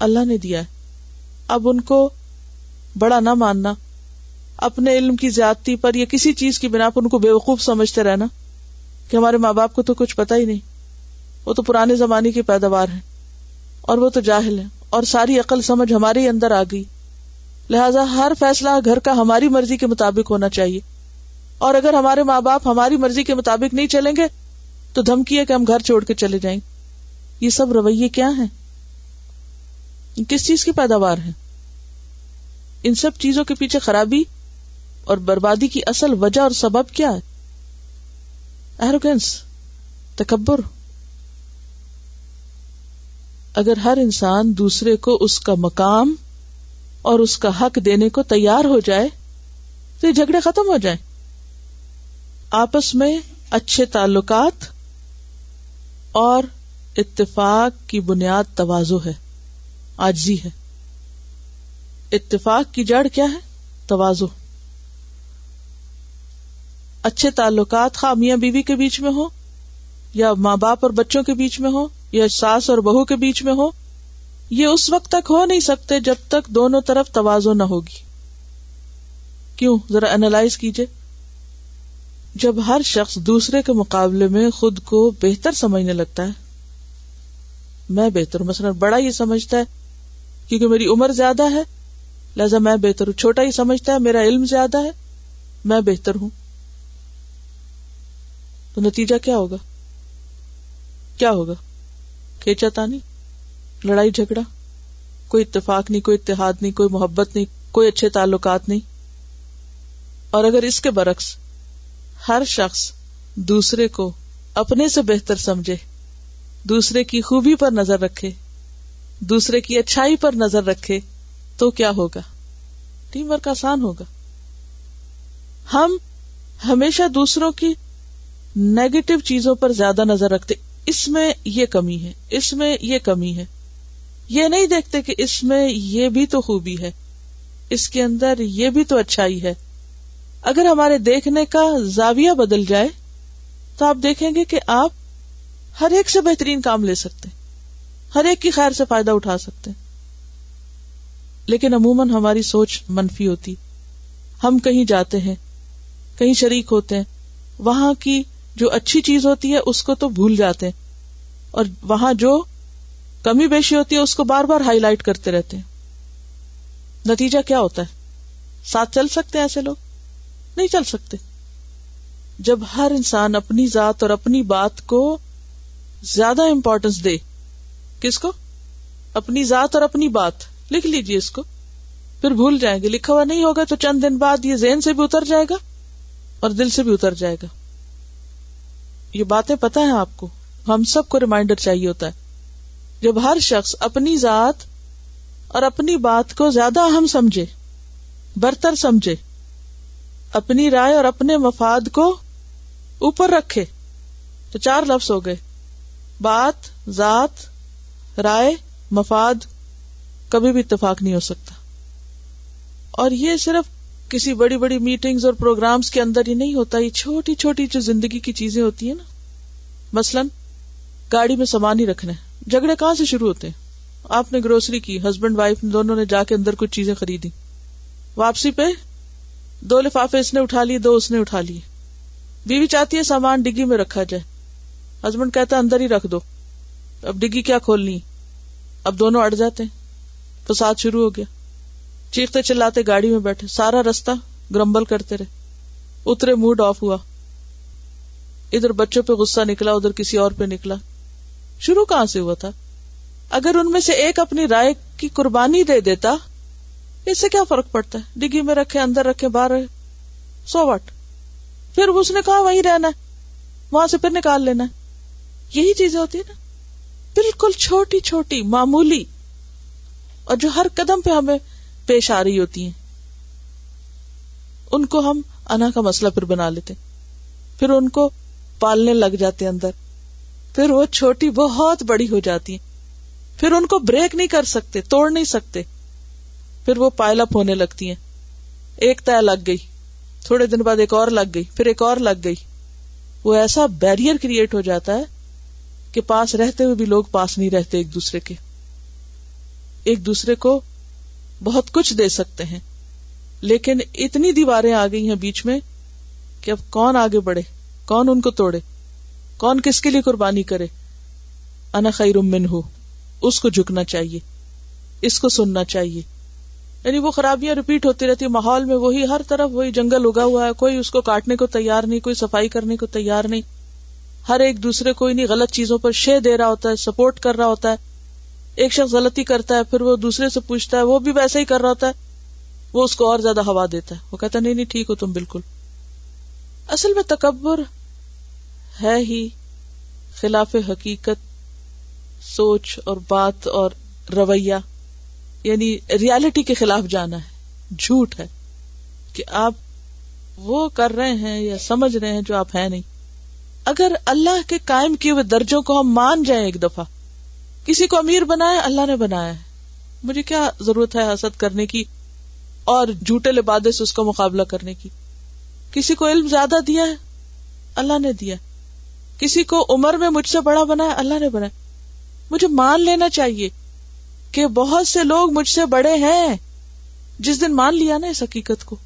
اللہ نے دیا اب ان کو بڑا نہ ماننا اپنے علم کی زیادتی پر یا کسی چیز کی بنا پر ان کو بے وقوف سمجھتے رہنا کہ ہمارے ماں باپ کو تو کچھ پتا ہی نہیں وہ تو پرانے زمانے کی پیداوار ہے اور وہ تو جاہل ہے اور ساری عقل سمجھ ہمارے اندر آ گئی لہذا ہر فیصلہ گھر کا ہماری مرضی کے مطابق ہونا چاہیے اور اگر ہمارے ماں باپ ہماری مرضی کے مطابق نہیں چلیں گے تو دھمکی ہے کہ ہم گھر چھوڑ کے چلے جائیں یہ سب رویے کیا ہیں کس چیز کی پیداوار ہے ان سب چیزوں کے پیچھے خرابی اور بربادی کی اصل وجہ اور سبب کیا ہے تکبر اگر ہر انسان دوسرے کو اس کا مقام اور اس کا حق دینے کو تیار ہو جائے تو یہ جھگڑے ختم ہو جائیں آپس میں اچھے تعلقات اور اتفاق کی بنیاد توازو ہے آجی ہے اتفاق کی جڑ کیا ہے توازو اچھے تعلقات خواہ میاں بیوی کے بیچ میں ہو یا ماں باپ اور بچوں کے بیچ میں ہو یا ساس اور بہو کے بیچ میں ہو یہ اس وقت تک ہو نہیں سکتے جب تک دونوں طرف توازو نہ ہوگی کیوں ذرا انالائز کیجیے جب ہر شخص دوسرے کے مقابلے میں خود کو بہتر سمجھنے لگتا ہے میں بہتر ہوں مثلاً بڑا یہ سمجھتا ہے کیونکہ میری عمر زیادہ ہے لہذا میں بہتر ہوں چھوٹا یہ سمجھتا ہے میرا علم زیادہ ہے میں بہتر ہوں تو نتیجہ کیا ہوگا کیا ہوگا کھینچا تانی لڑائی جھگڑا کوئی اتفاق نہیں کوئی اتحاد نہیں کوئی محبت نہیں کوئی اچھے تعلقات نہیں اور اگر اس کے برعکس ہر شخص دوسرے کو اپنے سے بہتر سمجھے دوسرے کی خوبی پر نظر رکھے دوسرے کی اچھائی پر نظر رکھے تو کیا ہوگا ٹیم ورک آسان ہوگا ہم ہمیشہ دوسروں کی نیگیٹو چیزوں پر زیادہ نظر رکھتے اس میں یہ کمی ہے اس میں یہ کمی ہے یہ نہیں دیکھتے کہ اس میں یہ بھی تو خوبی ہے اس کے اندر یہ بھی تو اچھائی ہے اگر ہمارے دیکھنے کا زاویہ بدل جائے تو آپ دیکھیں گے کہ آپ ہر ایک سے بہترین کام لے سکتے ہیں ہر ایک کی خیر سے فائدہ اٹھا سکتے ہیں لیکن عموماً ہماری سوچ منفی ہوتی ہم کہیں جاتے ہیں کہیں شریک ہوتے ہیں وہاں کی جو اچھی چیز ہوتی ہے اس کو تو بھول جاتے ہیں اور وہاں جو کمی بیشی ہوتی ہے اس کو بار بار ہائی لائٹ کرتے رہتے ہیں نتیجہ کیا ہوتا ہے ساتھ چل سکتے ہیں ایسے لوگ نہیں چل سکتے جب ہر انسان اپنی ذات اور اپنی بات کو زیادہ امپورٹینس دے کس کو اپنی ذات اور اپنی بات لکھ لیجیے اس کو پھر بھول جائیں گے لکھا ہوا نہیں ہوگا تو چند دن بعد یہ زین سے بھی اتر جائے گا اور دل سے بھی اتر جائے گا یہ باتیں پتا ہے آپ کو ہم سب کو ریمائنڈر چاہیے ہوتا ہے جب ہر شخص اپنی ذات اور اپنی بات کو زیادہ اہم سمجھے برتر سمجھے اپنی رائے اور اپنے مفاد کو اوپر رکھے تو چار لفظ ہو گئے بات ذات رائے مفاد کبھی بھی اتفاق نہیں ہو سکتا اور یہ صرف کسی بڑی بڑی میٹنگ اور پروگرامس کے اندر یہ نہیں ہوتا یہ چھوٹی چھوٹی جو زندگی کی چیزیں ہوتی ہیں نا مثلاً گاڑی میں سامان ہی رکھنا ہے جھگڑے کہاں سے شروع ہوتے ہیں آپ نے گروسری کی ہسبینڈ وائف دونوں نے جا کے اندر کچھ چیزیں خریدی واپسی پہ دو لفافے اس نے اٹھا لیے دو اس نے اٹھا لیے بیوی چاہتی ہے سامان ڈگی میں رکھا جائے ہسبینڈ کہتا ہے اندر ہی رکھ دو اب ڈگی کیا کھولنی اب دونوں اڑ جاتے ہیں تو ساتھ شروع ہو گیا چیختے چلاتے گاڑی میں بیٹھے سارا رستہ گرمبل کرتے رہے اترے موڈ آف ہوا ادھر بچوں پہ غصہ نکلا ادھر کسی اور پہ نکلا شروع کہاں سے ہوا تھا اگر ان میں سے ایک اپنی رائے کی قربانی دے دیتا اس سے کیا فرق پڑتا ہے ڈگی میں رکھے اندر رکھے باہر سو وٹ پھر اس نے کہا وہی رہنا ہے وہاں سے پھر نکال لینا ہے یہی چیزیں ہوتی ہیں نا بالکل چھوٹی چھوٹی معمولی اور جو ہر قدم پہ ہمیں پیش آ رہی ہوتی ہیں ان کو ہم انا کا مسئلہ پھر بنا لیتے ہیں پھر ان کو پالنے لگ جاتے اندر پھر وہ چھوٹی بہت بڑی ہو جاتی ہیں پھر ان کو بریک نہیں کر سکتے توڑ نہیں سکتے پھر وہ پائل اپ ہونے لگتی ہیں ایک طے لگ گئی تھوڑے دن بعد ایک اور لگ گئی پھر ایک اور لگ گئی وہ ایسا بیریئر کریٹ ہو جاتا ہے کہ پاس رہتے ہوئے بھی لوگ پاس نہیں رہتے ایک دوسرے کے ایک دوسرے کو بہت کچھ دے سکتے ہیں لیکن اتنی دیواریں آ گئی ہیں بیچ میں کہ اب کون آگے بڑھے کون ان کو توڑے کون کس کے لیے قربانی کرے انا خیر من ہو اس کو جھکنا چاہیے اس کو سننا چاہیے یعنی وہ خرابیاں ریپیٹ ہوتی رہتی ماحول میں وہی ہر طرف وہی جنگل اگا ہوا ہے کوئی اس کو کاٹنے کو تیار نہیں کوئی صفائی کرنے کو تیار نہیں ہر ایک دوسرے کو شے دے رہا ہوتا ہے سپورٹ کر رہا ہوتا ہے ایک شخص غلطی کرتا ہے پھر وہ دوسرے سے پوچھتا ہے وہ بھی ویسا ہی کر رہا ہوتا ہے وہ اس کو اور زیادہ ہوا دیتا ہے وہ کہتا نہیں نہیں ٹھیک ہو تم بالکل اصل میں تکبر ہے ہی خلاف حقیقت سوچ اور بات اور رویہ یعنی ریالٹی کے خلاف جانا ہے جھوٹ ہے کہ آپ وہ کر رہے ہیں یا سمجھ رہے ہیں جو آپ ہیں نہیں اگر اللہ کے قائم کیے ہوئے درجوں کو ہم مان جائیں ایک دفعہ کسی کو امیر بنایا اللہ نے بنایا ہے مجھے کیا ضرورت ہے حسد کرنے کی اور جھوٹے لبادے سے اس کا مقابلہ کرنے کی کسی کو علم زیادہ دیا ہے اللہ نے دیا کسی کو عمر میں مجھ سے بڑا بنایا اللہ نے بنایا مجھے مان لینا چاہیے کہ بہت سے لوگ مجھ سے بڑے ہیں جس دن مان لیا نا اس حقیقت کو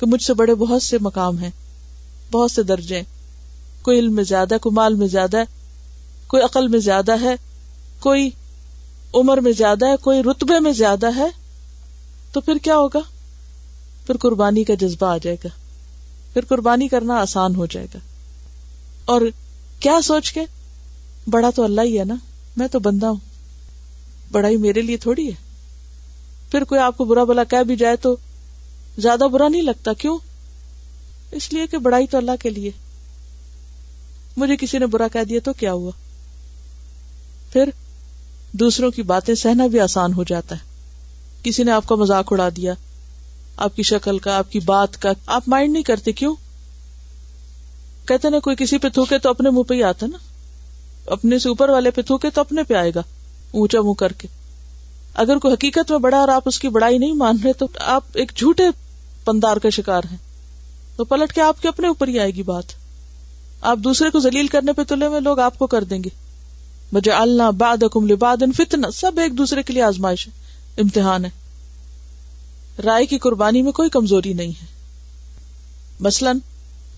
کہ مجھ سے بڑے بہت سے مقام ہیں بہت سے درجے کوئی علم میں زیادہ ہے کوئی مال میں زیادہ ہے کوئی عقل میں زیادہ ہے کوئی عمر میں زیادہ ہے کوئی رتبے میں زیادہ ہے تو پھر کیا ہوگا پھر قربانی کا جذبہ آ جائے گا پھر قربانی کرنا آسان ہو جائے گا اور کیا سوچ کے بڑا تو اللہ ہی ہے نا میں تو بندہ ہوں بڑائی میرے لیے تھوڑی ہے پھر کوئی آپ کو برا بلا کہہ بھی جائے تو زیادہ برا نہیں لگتا کیوں اس لیے کہ بڑائی تو اللہ کے لیے مجھے کسی نے برا کہہ دیا تو کیا ہوا پھر دوسروں کی باتیں سہنا بھی آسان ہو جاتا ہے کسی نے آپ کا مزاق اڑا دیا آپ کی شکل کا آپ کی بات کا آپ مائنڈ نہیں کرتے کیوں کہتے نا کوئی کسی پہ تھوکے تو اپنے منہ پہ ہی آتا نا اپنے سے اوپر والے پہ تھوکے تو اپنے پہ آئے گا اونچا منہ کر کے اگر کوئی حقیقت میں بڑا اور آپ اس کی بڑائی نہیں مان رہے تو آپ ایک جھوٹے پندار کا شکار ہیں تو پلٹ کے آپ کے اپنے اوپر ہی آئے گی بات آپ دوسرے کو ذلیل کرنے پہ تلے میں لوگ آپ کو کر دیں گے مجھے اللہ باد لبادن فتنا سب ایک دوسرے کے لیے آزمائش ہے امتحان ہے رائے کی قربانی میں کوئی کمزوری نہیں ہے مثلاً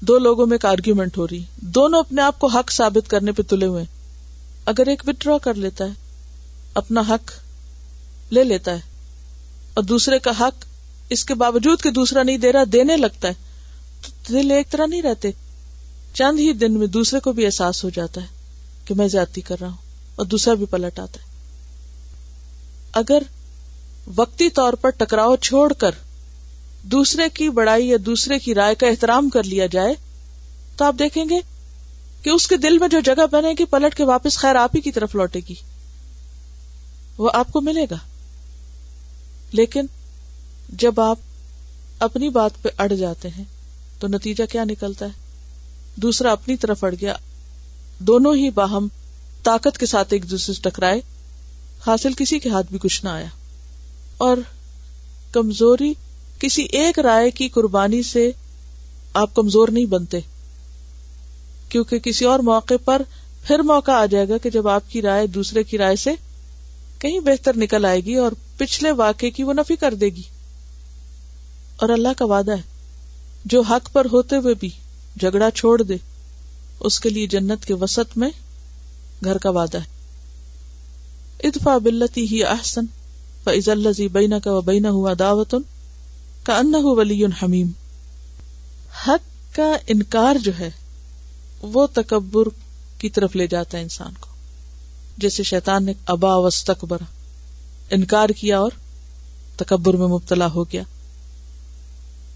دو لوگوں میں ایک آرگیومنٹ ہو رہی دونوں اپنے آپ کو حق ثابت کرنے پہ تلے ہوئے اگر ایک وتڈرا کر لیتا ہے اپنا حق لے لیتا ہے اور دوسرے کا حق اس کے باوجود کہ دوسرا نہیں دے رہا دینے لگتا ہے تو دل ایک طرح نہیں رہتے چند ہی دن میں دوسرے کو بھی احساس ہو جاتا ہے کہ میں زیادتی کر رہا ہوں اور دوسرا بھی پلٹ آتا ہے اگر وقتی طور پر ٹکراؤ چھوڑ کر دوسرے کی بڑائی یا دوسرے کی رائے کا احترام کر لیا جائے تو آپ دیکھیں گے کہ اس کے دل میں جو جگہ بنے گی پلٹ کے واپس خیر آپ ہی کی طرف لوٹے گی وہ آپ کو ملے گا لیکن جب آپ اپنی بات پہ اڑ جاتے ہیں تو نتیجہ کیا نکلتا ہے دوسرا اپنی طرف اڑ گیا دونوں ہی باہم طاقت کے ساتھ ایک دوسرے سے ٹکرائے حاصل کسی کے ہاتھ بھی کچھ نہ آیا اور کمزوری کسی ایک رائے کی قربانی سے آپ کمزور نہیں بنتے کیونکہ کسی اور موقع پر پھر موقع آ جائے گا کہ جب آپ کی رائے دوسرے کی رائے سے کہیں بہتر نکل آئے گی اور پچھلے واقعے کی وہ نفی کر دے گی اور اللہ کا وعدہ ہے جو حق پر ہوتے ہوئے بھی جھگڑا چھوڑ دے اس کے لیے جنت کے وسط میں گھر کا وعدہ ہے اتفا بلتی ہی احسن فعض الزی بینا کا بینا ہوا دعوت کا ان ولی حمیم حق کا انکار جو ہے وہ تکبر کی طرف لے جاتا ہے انسان کو جیسے شیطان نے ابا وسط انکار کیا اور تکبر میں مبتلا ہو گیا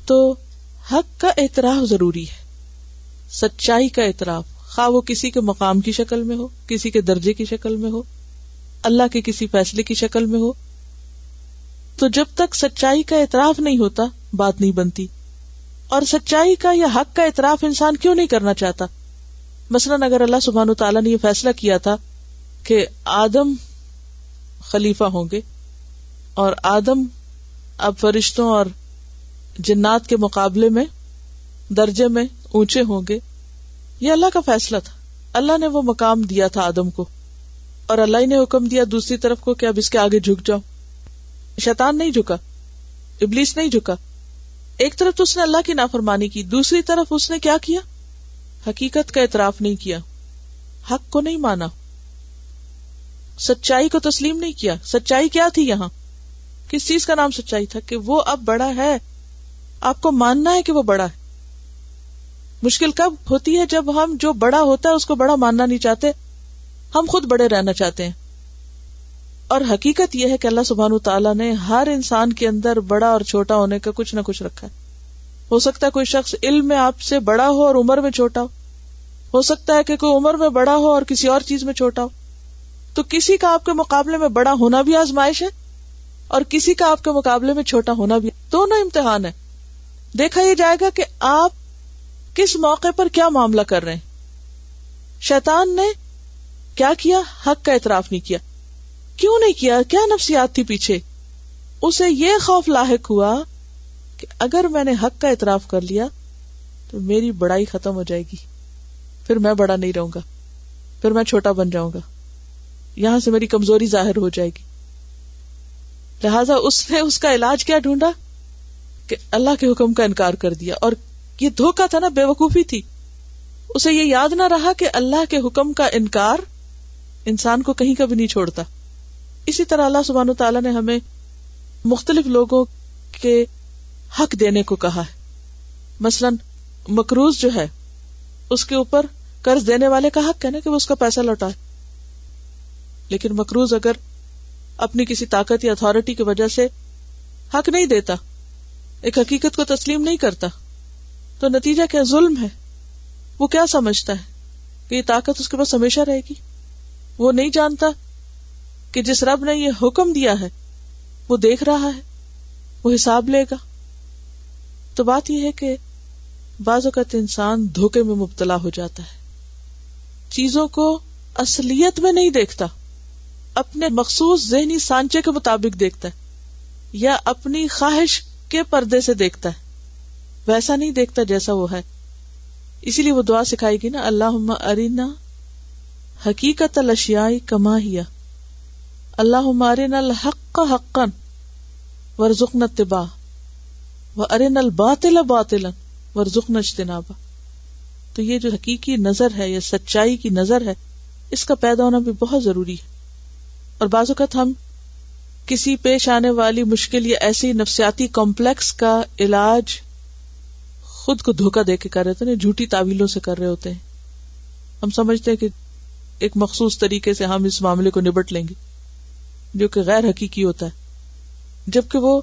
تو حق کا اعتراف ضروری ہے سچائی کا اعتراف خواہ وہ کسی کے مقام کی شکل میں ہو کسی کے درجے کی شکل میں ہو اللہ کے کسی فیصلے کی شکل میں ہو تو جب تک سچائی کا اعتراف نہیں ہوتا بات نہیں بنتی اور سچائی کا یا حق کا اعتراف انسان کیوں نہیں کرنا چاہتا مثلاً اگر اللہ سبحان و تعالیٰ نے یہ فیصلہ کیا تھا کہ آدم خلیفہ ہوں گے اور آدم اب فرشتوں اور جنات کے مقابلے میں درجے میں اونچے ہوں گے یہ اللہ کا فیصلہ تھا اللہ نے وہ مقام دیا تھا آدم کو اور اللہ نے حکم دیا دوسری طرف کو کہ اب اس کے آگے جھک جاؤ شیطان نہیں جھکا ابلیس نہیں جھکا ایک طرف تو اس نے اللہ کی نافرمانی کی دوسری طرف اس نے کیا کیا حقیقت کا اعتراف نہیں کیا حق کو نہیں مانا سچائی کو تسلیم نہیں کیا سچائی کیا تھی یہاں کس چیز کا نام سچائی تھا کہ وہ اب بڑا ہے آپ کو ماننا ہے کہ وہ بڑا ہے مشکل کب ہوتی ہے جب ہم جو بڑا ہوتا ہے اس کو بڑا ماننا نہیں چاہتے ہم خود بڑے رہنا چاہتے ہیں اور حقیقت یہ ہے کہ اللہ سبحان تعالیٰ نے ہر انسان کے اندر بڑا اور چھوٹا ہونے کا کچھ نہ کچھ رکھا ہے ہو سکتا ہے کوئی شخص علم میں آپ سے بڑا ہو اور عمر میں چھوٹا ہو ہو سکتا ہے کہ کوئی عمر میں بڑا ہو اور کسی اور چیز میں چھوٹا ہو تو کسی کا آپ کے مقابلے میں بڑا ہونا بھی آزمائش ہے اور کسی کا آپ کے مقابلے میں چھوٹا ہونا بھی دونوں امتحان ہے دیکھا یہ جائے گا کہ آپ کس موقع پر کیا معاملہ کر رہے ہیں شیتان نے کیا کیا حق کا اعتراف نہیں کیا کیوں نہیں کیا کیا نفسیات تھی پیچھے اسے یہ خوف لاحق ہوا کہ اگر میں نے حق کا اعتراف کر لیا تو میری بڑائی ختم ہو جائے گی پھر میں بڑا نہیں رہوں گا پھر میں چھوٹا بن جاؤں گا یہاں سے میری کمزوری ظاہر ہو جائے گی لہذا اس نے اس کا علاج کیا ڈھونڈا کہ اللہ کے حکم کا انکار کر دیا اور یہ دھوکا تھا نا بے وقوفی تھی اسے یہ یاد نہ رہا کہ اللہ کے حکم کا انکار انسان کو کہیں کا بھی نہیں چھوڑتا اسی طرح اللہ سبحان و تعالیٰ نے ہمیں مختلف لوگوں کے حق دینے کو کہا ہے مثلاً مکروز جو ہے اس کے اوپر قرض دینے والے کا حق ہے نا کہ وہ اس کا پیسہ لوٹائے لیکن مکروز اگر اپنی کسی طاقت یا اتارٹی کی وجہ سے حق نہیں دیتا ایک حقیقت کو تسلیم نہیں کرتا تو نتیجہ کیا ظلم ہے وہ کیا سمجھتا ہے کہ یہ طاقت اس کے پاس ہمیشہ رہے گی وہ نہیں جانتا کہ جس رب نے یہ حکم دیا ہے وہ دیکھ رہا ہے وہ حساب لے گا تو بات یہ ہے کہ بعض اوقات انسان دھوکے میں مبتلا ہو جاتا ہے چیزوں کو اصلیت میں نہیں دیکھتا اپنے مخصوص ذہنی سانچے کے مطابق دیکھتا ہے یا اپنی خواہش کے پردے سے دیکھتا ہے ویسا نہیں دیکھتا جیسا وہ ہے اسی لیے وہ دعا سکھائے گی نا اللہ ارینا حقیقت کما ہیا اللہ ارین الحق حق ورژن و باطل ورژن ن اجتنابا تو یہ جو حقیقی نظر ہے یا سچائی کی نظر ہے اس کا پیدا ہونا بھی بہت ضروری ہے اور بعض اوقات ہم کسی پیش آنے والی مشکل یا ایسی نفسیاتی کمپلیکس کا علاج خود کو دھوکا دے کے کر رہے تھے جھوٹی تعویلوں سے کر رہے ہوتے ہیں ہیں ہم سمجھتے کہ ایک مخصوص طریقے سے ہم اس معاملے کو نبٹ لیں گے جو کہ غیر حقیقی ہوتا ہے جبکہ وہ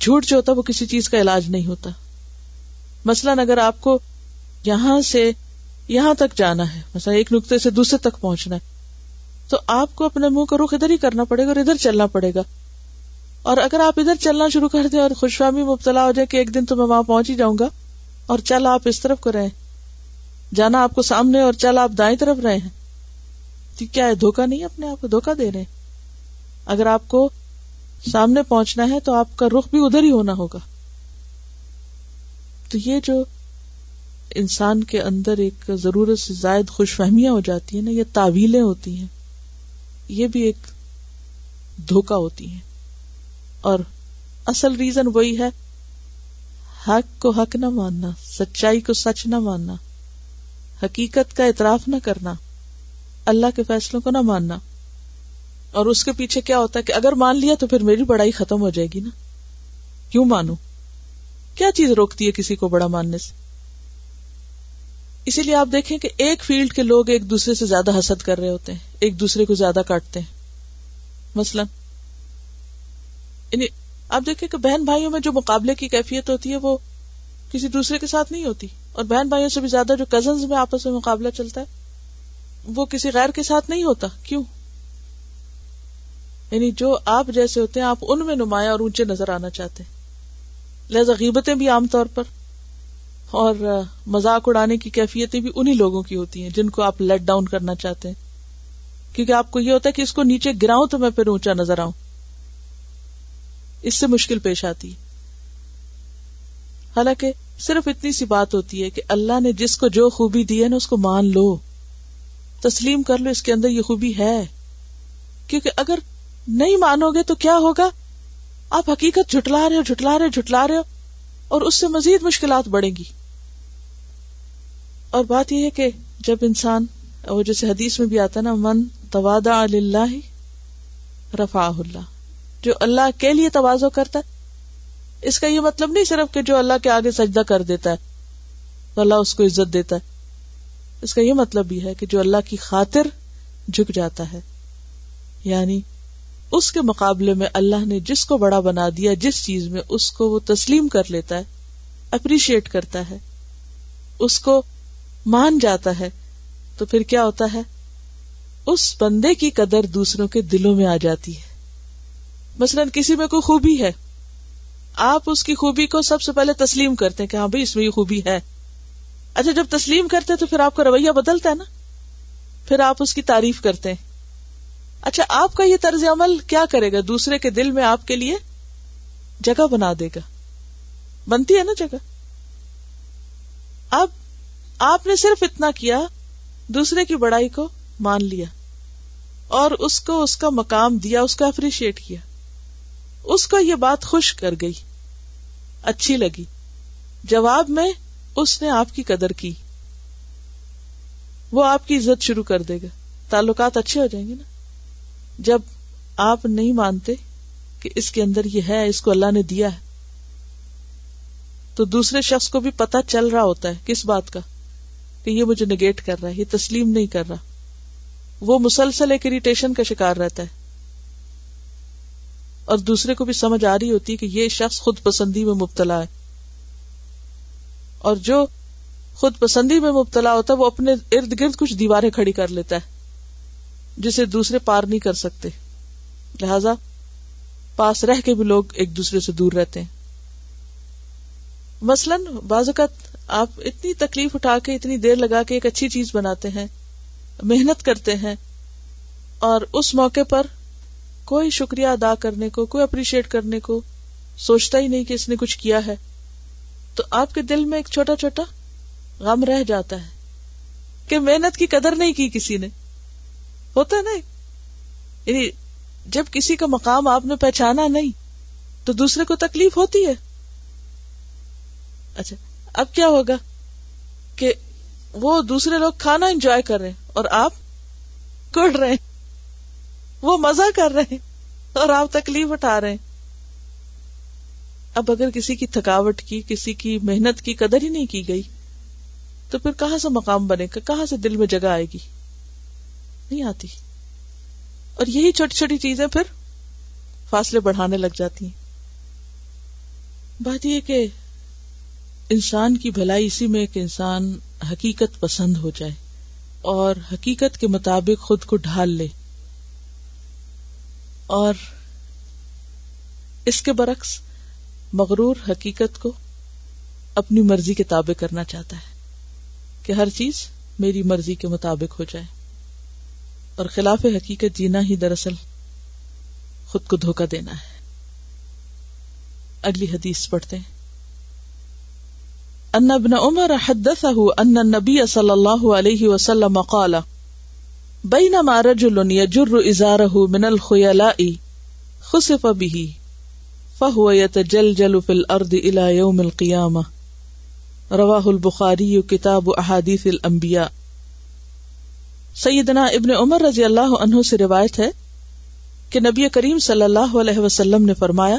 جھوٹ جو ہوتا ہے وہ کسی چیز کا علاج نہیں ہوتا مثلاً اگر آپ کو یہاں سے یہاں تک جانا ہے مثلا ایک نقطے سے دوسرے تک پہنچنا ہے تو آپ کو اپنے منہ کا رخ ادھر ہی کرنا پڑے گا اور ادھر چلنا پڑے گا اور اگر آپ ادھر چلنا شروع کر دیں اور خوش فہمی مبتلا ہو جائے کہ ایک دن تو میں وہاں پہنچ ہی جاؤں گا اور چل آپ اس طرف کو رہے ہیں جانا آپ کو سامنے اور چل آپ دائیں طرف رہے ہیں تو کیا ہے دھوکا نہیں اپنے آپ کو دھوکا دے رہے اگر آپ کو سامنے پہنچنا ہے تو آپ کا رخ بھی ادھر ہی ہونا ہوگا تو یہ جو انسان کے اندر ایک ضرورت سے زائد خوش فہمیاں ہو جاتی ہیں نا یہ تعویلیں ہوتی ہیں یہ بھی ایک دھوکا ہوتی ہیں اور اصل ریزن وہی ہے حق کو حق نہ ماننا سچائی کو سچ نہ ماننا حقیقت کا اعتراف نہ کرنا اللہ کے فیصلوں کو نہ ماننا اور اس کے پیچھے کیا ہوتا ہے کہ اگر مان لیا تو پھر میری بڑائی ختم ہو جائے گی نا کیوں مانو کیا چیز روکتی ہے کسی کو بڑا ماننے سے اسی لیے آپ دیکھیں کہ ایک فیلڈ کے لوگ ایک دوسرے سے زیادہ حسد کر رہے ہوتے ہیں ایک دوسرے کو زیادہ کاٹتے ہیں مثلاً یعنی آپ دیکھیں کہ بہن بھائیوں میں جو مقابلے کی کیفیت ہوتی ہے وہ کسی دوسرے کے ساتھ نہیں ہوتی اور بہن بھائیوں سے بھی زیادہ جو کزنز میں آپس میں مقابلہ چلتا ہے وہ کسی غیر کے ساتھ نہیں ہوتا کیوں یعنی جو آپ جیسے ہوتے ہیں آپ ان میں نمایاں اور اونچے نظر آنا چاہتے ہیں لہذا غیبتیں بھی عام طور پر اور مذاق اڑانے کی کیفیتیں بھی انہی لوگوں کی ہوتی ہیں جن کو آپ لیٹ ڈاؤن کرنا چاہتے ہیں کیونکہ آپ کو یہ ہوتا ہے کہ اس کو نیچے گراؤں تو میں پھر اونچا نظر آؤں اس سے مشکل پیش آتی ہے حالانکہ صرف اتنی سی بات ہوتی ہے کہ اللہ نے جس کو جو خوبی دی ہے نا اس کو مان لو تسلیم کر لو اس کے اندر یہ خوبی ہے کیونکہ اگر نہیں مانو گے تو کیا ہوگا آپ حقیقت جھٹلا رہے ہو جھٹلا رہے ہو جھٹلا رہے ہو اور اس سے مزید مشکلات بڑھیں گی اور بات یہ ہے کہ جب انسان وہ جیسے حدیث میں بھی آتا ہے نا من توادا اللہ رفا اللہ جو اللہ کے لیے توازو کرتا ہے اس کا یہ مطلب نہیں صرف کہ جو اللہ کے آگے سجدہ کر دیتا ہے تو اللہ اس کو عزت دیتا ہے اس کا یہ مطلب بھی ہے کہ جو اللہ کی خاطر جھک جاتا ہے یعنی اس کے مقابلے میں اللہ نے جس کو بڑا بنا دیا جس چیز میں اس کو وہ تسلیم کر لیتا ہے اپریشیٹ کرتا ہے اس کو مان جاتا ہے تو پھر کیا ہوتا ہے اس بندے کی قدر دوسروں کے دلوں میں آ جاتی ہے مثلاً کسی میں کوئی خوبی ہے آپ اس کی خوبی کو سب سے پہلے تسلیم کرتے ہیں کہ ہاں بھائی اس میں یہ خوبی ہے اچھا جب تسلیم کرتے تو پھر آپ کا رویہ بدلتا ہے نا پھر آپ اس کی تعریف کرتے ہیں اچھا آپ کا یہ طرز عمل کیا کرے گا دوسرے کے دل میں آپ کے لیے جگہ بنا دے گا بنتی ہے نا جگہ اب آپ نے صرف اتنا کیا دوسرے کی بڑائی کو مان لیا اور اس کو اس کا مقام دیا اس کو اپریشیٹ کیا اس یہ بات خوش کر گئی اچھی لگی جواب میں اس نے آپ کی قدر کی وہ آپ کی عزت شروع کر دے گا تعلقات اچھے ہو جائیں گے نا جب آپ نہیں مانتے کہ اس کے اندر یہ ہے اس کو اللہ نے دیا ہے تو دوسرے شخص کو بھی پتا چل رہا ہوتا ہے کس بات کا کہ یہ مجھے نگیٹ کر رہا ہے یہ تسلیم نہیں کر رہا وہ مسلسل ایک اریٹیشن کا شکار رہتا ہے اور دوسرے کو بھی سمجھ آ رہی ہوتی ہے کہ یہ شخص خود پسندی میں مبتلا ہے اور جو خود پسندی میں مبتلا ہوتا ہے وہ اپنے ارد گرد کچھ دیواریں کھڑی کر لیتا ہے جسے دوسرے پار نہیں کر سکتے لہذا پاس رہ کے بھی لوگ ایک دوسرے سے دور رہتے ہیں مثلاً اوقات آپ اتنی تکلیف اٹھا کے اتنی دیر لگا کے ایک اچھی چیز بناتے ہیں محنت کرتے ہیں اور اس موقع پر کوئی شکریہ ادا کرنے کو کوئی اپریشیٹ کرنے کو سوچتا ہی نہیں کہ اس نے کچھ کیا ہے تو آپ کے دل میں ایک چھوٹا چھوٹا غم رہ جاتا ہے کہ محنت کی قدر نہیں کی کسی نے ہوتا نہیں یعنی جب کسی کا مقام آپ نے پہچانا نہیں تو دوسرے کو تکلیف ہوتی ہے اچھا اب کیا ہوگا کہ وہ دوسرے لوگ کھانا انجوائے کر رہے ہیں اور آپ کڑ رہے ہیں وہ مزہ کر رہے اور آپ تکلیف اٹھا رہے ہیں اب اگر کسی کی تھکاوٹ کی کسی کی محنت کی قدر ہی نہیں کی گئی تو پھر کہاں سے مقام بنے گا کہاں سے دل میں جگہ آئے گی نہیں آتی اور یہی چھوٹی چھوٹی چیزیں پھر فاصلے بڑھانے لگ جاتی ہیں بات یہ کہ انسان کی بھلائی اسی میں کہ انسان حقیقت پسند ہو جائے اور حقیقت کے مطابق خود کو ڈھال لے اور اس کے برعکس مغرور حقیقت کو اپنی مرضی کے تابع کرنا چاہتا ہے کہ ہر چیز میری مرضی کے مطابق ہو جائے اور خلاف حقیقت جینا ہی دراصل خود کو دھوکہ دینا ہے اگلی حدیث پڑھتے ہیں ان ابن عمر حدثه ان النبي صلى الله عليه وسلم قال بین مارج لنیا جر ازار من الخلا خصف بھی فہو یت جل جل فل ارد الا یوم القیام رواہ البخاری کتاب احادیث الانبیاء سیدنا ابن عمر رضی اللہ عنہ سے روایت ہے کہ نبی کریم صلی اللہ علیہ وسلم نے فرمایا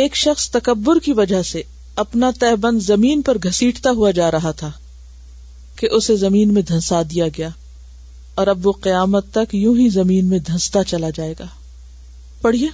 ایک شخص تکبر کی وجہ سے اپنا تہ بند زمین پر گھسیٹتا ہوا جا رہا تھا کہ اسے زمین میں دھنسا دیا گیا اور اب وہ قیامت تک یوں ہی زمین میں دھنستا چلا جائے گا پڑھیے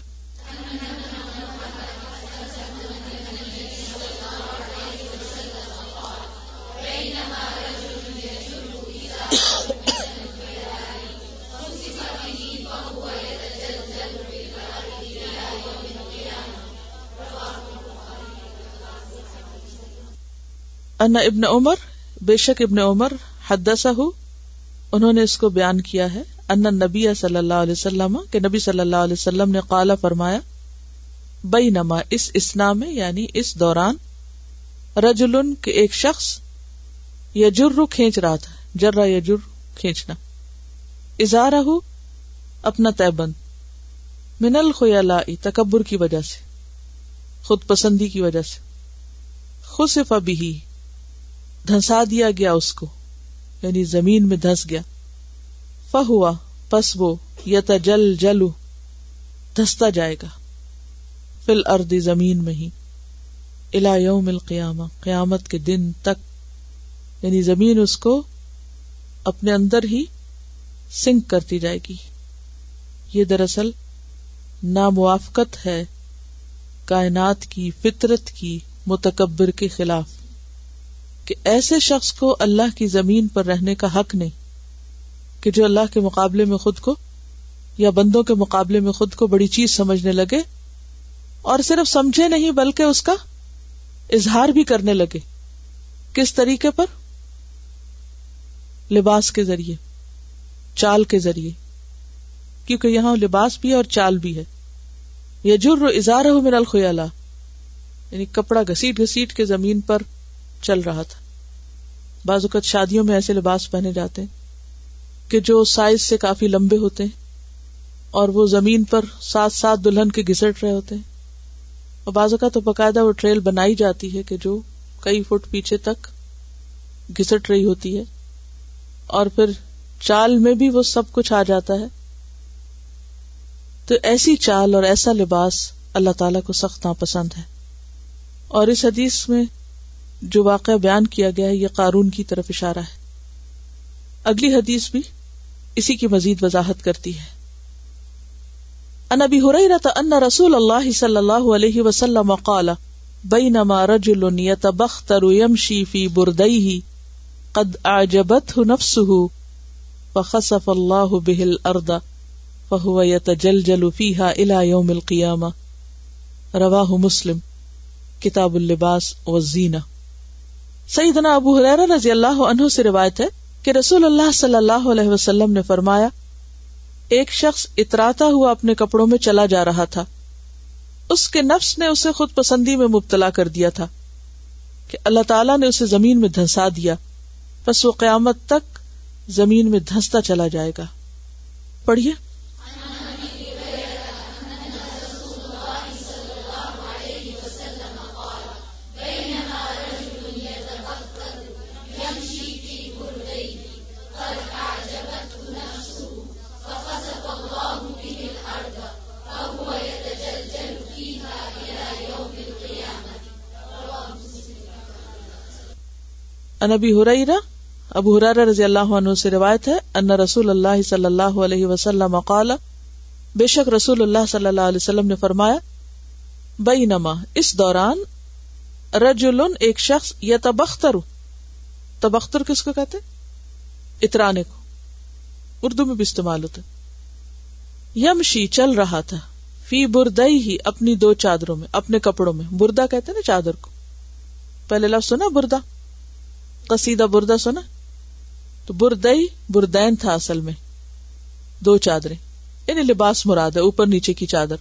انا ابن عمر بے شک ابن عمر حدسا ہوں انہوں نے اس کو بیان کیا ہے ان نبی صلی اللہ علیہ وسلم وسلم نبی صلی اللہ علیہ نے کالا فرمایا بئی نما اس اسنا میں یعنی اس دوران کے ایک شخص یجر کھینچ رہا تھا جر یجر کھینچنا اظہار تیبند من الخلا تکبر کی وجہ سے خود پسندی کی وجہ سے خوش ابھی دھنسا دیا گیا اس کو یعنی زمین میں دھس گیا فہوا پس یا تھا جل جلو دھستا جائے گا فل اردی زمین میں ہی الا یوم قیامت کے دن تک یعنی زمین اس کو اپنے اندر ہی سنک کرتی جائے گی یہ دراصل ناموافقت ہے کائنات کی فطرت کی متکبر کے خلاف کہ ایسے شخص کو اللہ کی زمین پر رہنے کا حق نہیں کہ جو اللہ کے مقابلے میں خود کو یا بندوں کے مقابلے میں خود کو بڑی چیز سمجھنے لگے اور صرف سمجھے نہیں بلکہ اس کا اظہار بھی کرنے لگے کس طریقے پر لباس کے ذریعے چال کے ذریعے کیونکہ یہاں لباس بھی اور چال بھی ہے یہ جر اظہار ہو میرا الخلا یعنی کپڑا گھسیٹ گھسیٹ کے زمین پر چل رہا تھا بعض اوقات شادیوں میں ایسے لباس پہنے جاتے ہیں کہ جو سائز سے کافی لمبے ہوتے ہیں اور وہ زمین پر ساتھ ساتھ دلہن کے گھسٹ رہے ہوتے ہیں اور بعض اوقات تو باقاعدہ وہ ٹریل بنائی جاتی ہے کہ جو کئی فٹ پیچھے تک گھسٹ رہی ہوتی ہے اور پھر چال میں بھی وہ سب کچھ آ جاتا ہے تو ایسی چال اور ایسا لباس اللہ تعالیٰ کو سخت ناپسند ہے اور اس حدیث میں جو واقعہ بیان کیا گیا ہے یہ قارون کی طرف اشارہ ہے اگلی حدیث بھی اسی کی مزید وضاحت کرتی ہے ان ابی حریرہ ان رسول اللہ صلی اللہ علیہ وسلم قال بینما رجل یتبختر یمشی فی بردیہ قد اعجبته نفسه فخسف الله به الارض فهو يتجلجل فيها الى يوم القيامه رواه مسلم کتاب اللباس والزینہ سعیدنا ابو رضی اللہ عنہ سے روایت ہے کہ رسول اللہ اللہ صلی علیہ وسلم نے فرمایا ایک شخص اتراتا ہوا اپنے کپڑوں میں چلا جا رہا تھا اس کے نفس نے اسے خود پسندی میں مبتلا کر دیا تھا کہ اللہ تعالیٰ نے اسے زمین میں دھنسا دیا بس وہ قیامت تک زمین میں دھنستا چلا جائے گا پڑھیے ان ابھی را اب ہرارا رضی اللہ عنہ سے روایت ہے ان رسول اللہ صلی اللہ علیہ وسلم بے شک رسول اللہ صلی اللہ علیہ وسلم نے فرمایا بئی نما اس دوران ایک شخص یا تبختر تبختر کس کو کہتے اترانے کو اردو میں بھی استعمال ہوتا یم شی چل رہا تھا فی بردئی ہی اپنی دو چادروں میں اپنے کپڑوں میں بردا کہتے نا چادر کو پہلے لفظ سنا بردا قصیدہ بردس سنا تو بردئی بردین تھا اصل میں دو چادر یعنی لباس مراد ہے اوپر نیچے کی چادر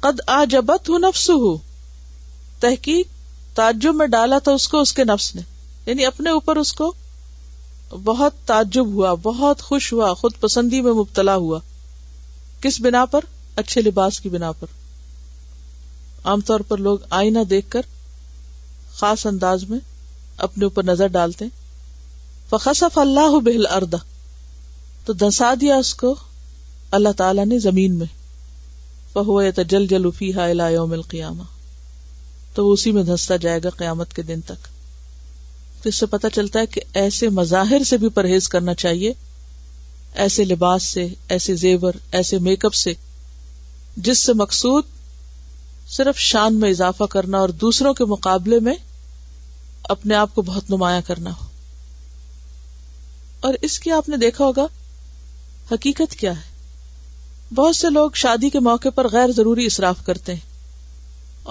قد آ ہوں نفس ہوں تحقیق تعجب میں ڈالا تھا اس اس کو کے نفس نے یعنی اپنے اوپر اس کو بہت تعجب ہوا بہت خوش ہوا خود پسندی میں مبتلا ہوا کس بنا پر اچھے لباس کی بنا پر عام طور پر لوگ آئینہ دیکھ کر خاص انداز میں اپنے اوپر نظر ڈالتے فخصف اللہ بہل اردا تو دسا دیا اس کو اللہ تعالی نے زمین میں جل جل پھی ہا یوم القیامہ تو وہ اسی میں دھستا جائے گا قیامت کے دن تک تو اس سے پتا چلتا ہے کہ ایسے مظاہر سے بھی پرہیز کرنا چاہیے ایسے لباس سے ایسے زیور ایسے میک اپ سے جس سے مقصود صرف شان میں اضافہ کرنا اور دوسروں کے مقابلے میں اپنے آپ کو بہت نمایاں کرنا ہو اور اس کی آپ نے دیکھا ہوگا حقیقت کیا ہے بہت سے لوگ شادی کے موقع پر غیر ضروری اصراف کرتے ہیں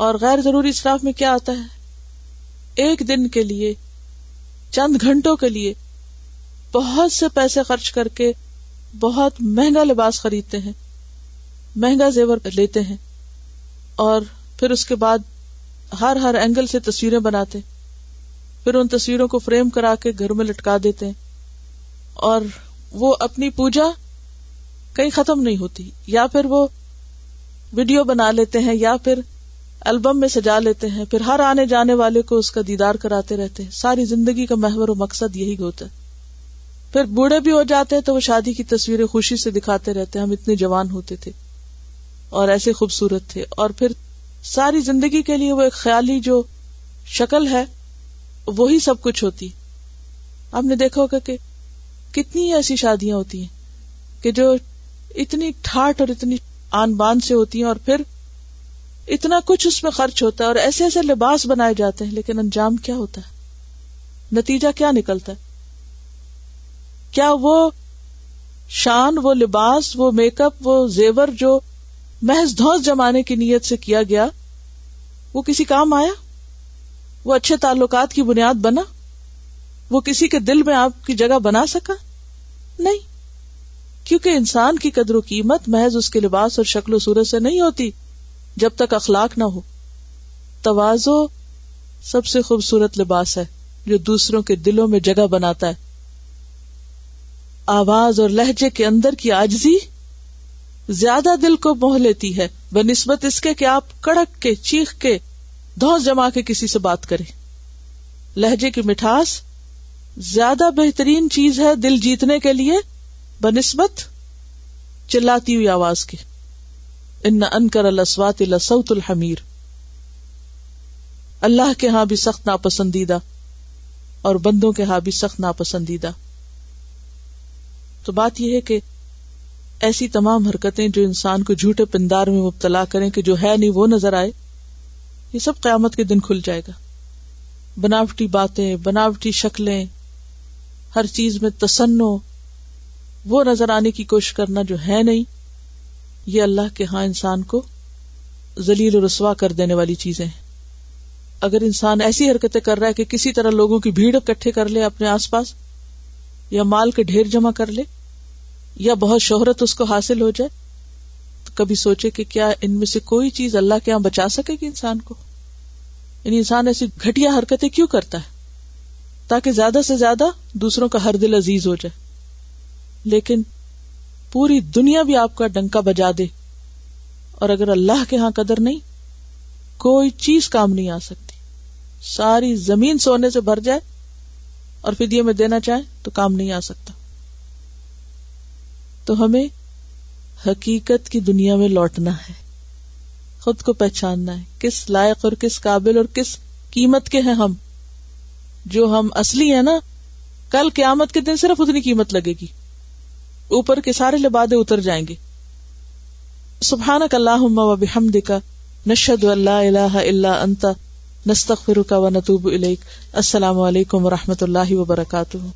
اور غیر ضروری اصراف میں کیا آتا ہے ایک دن کے لیے چند گھنٹوں کے لیے بہت سے پیسے خرچ کر کے بہت مہنگا لباس خریدتے ہیں مہنگا زیور لیتے ہیں اور پھر اس کے بعد ہر ہر اینگل سے تصویریں بناتے ہیں پھر ان تصویروں کو فریم کرا کے گھر میں لٹکا دیتے ہیں اور وہ اپنی پوجا کہیں ختم نہیں ہوتی یا پھر وہ ویڈیو بنا لیتے ہیں یا پھر البم میں سجا لیتے ہیں پھر ہر آنے جانے والے کو اس کا دیدار کراتے رہتے ہیں ساری زندگی کا محور و مقصد یہی ہوتا ہے پھر بوڑھے بھی ہو جاتے ہیں تو وہ شادی کی تصویریں خوشی سے دکھاتے رہتے ہیں ہم اتنے جوان ہوتے تھے اور ایسے خوبصورت تھے اور پھر ساری زندگی کے لیے وہ ایک خیالی جو شکل ہے وہی سب کچھ ہوتی آپ نے دیکھا ہوگا کہ کتنی ایسی شادیاں ہوتی ہیں کہ جو اتنی ٹھاٹ اور اتنی آن بان سے ہوتی ہیں اور پھر اتنا کچھ اس میں خرچ ہوتا ہے اور ایسے ایسے لباس بنائے جاتے ہیں لیکن انجام کیا ہوتا ہے نتیجہ کیا نکلتا ہے کیا وہ شان وہ لباس وہ میک اپ وہ زیور جو محض دھوس جمانے کی نیت سے کیا گیا وہ کسی کام آیا وہ اچھے تعلقات کی بنیاد بنا وہ کسی کے دل میں آپ کی جگہ بنا سکا نہیں کیونکہ انسان کی قدر و قیمت محض اس کے لباس اور شکل و صورت سے نہیں ہوتی جب تک اخلاق نہ ہو توازو سب سے خوبصورت لباس ہے جو دوسروں کے دلوں میں جگہ بناتا ہے آواز اور لہجے کے اندر کی آجزی زیادہ دل کو موہ لیتی ہے بہ نسبت اس کے کہ آپ کڑک کے چیخ کے دھوس جما کے کسی سے بات کرے لہجے کی مٹھاس زیادہ بہترین چیز ہے دل جیتنے کے لیے بنسبت چلاتی ہوئی آواز کی ان کر السوات لسوت الحمیر اللہ کے ہاں بھی سخت ناپسندیدہ اور بندوں کے ہاں بھی سخت ناپسندیدہ تو بات یہ ہے کہ ایسی تمام حرکتیں جو انسان کو جھوٹے پندار میں مبتلا کریں کہ جو ہے نہیں وہ نظر آئے یہ سب قیامت کے دن کھل جائے گا بناوٹی باتیں بناوٹی شکلیں ہر چیز میں تسن وہ نظر آنے کی کوشش کرنا جو ہے نہیں یہ اللہ کے ہاں انسان کو ذلیل و رسوا کر دینے والی چیزیں ہیں اگر انسان ایسی حرکتیں کر رہا ہے کہ کسی طرح لوگوں کی بھیڑ اکٹھے کر لے اپنے آس پاس یا مال کے ڈھیر جمع کر لے یا بہت شہرت اس کو حاصل ہو جائے کبھی سوچے کہ کیا ان میں سے کوئی چیز اللہ کے یہاں بچا سکے گی انسان کو یعنی انسان ایسی گٹیا حرکتیں کیوں کرتا ہے تاکہ زیادہ سے زیادہ دوسروں کا ہر دل عزیز ہو جائے لیکن پوری دنیا بھی آپ کا ڈنکا بجا دے اور اگر اللہ کے ہاں قدر نہیں کوئی چیز کام نہیں آ سکتی ساری زمین سونے سے بھر جائے اور فدیے میں دینا چاہے تو کام نہیں آ سکتا تو ہمیں حقیقت کی دنیا میں لوٹنا ہے خود کو پہچاننا ہے کس لائق اور کس قابل اور کس قیمت کے ہیں ہم جو ہم اصلی ہیں نا کل قیامت کے دن صرف اتنی قیمت لگے گی اوپر کے سارے لبادے اتر جائیں گے سبحان کام دکھا نشد اللہ و نتوب الیک السلام علیکم و رحمت اللہ وبرکاتہ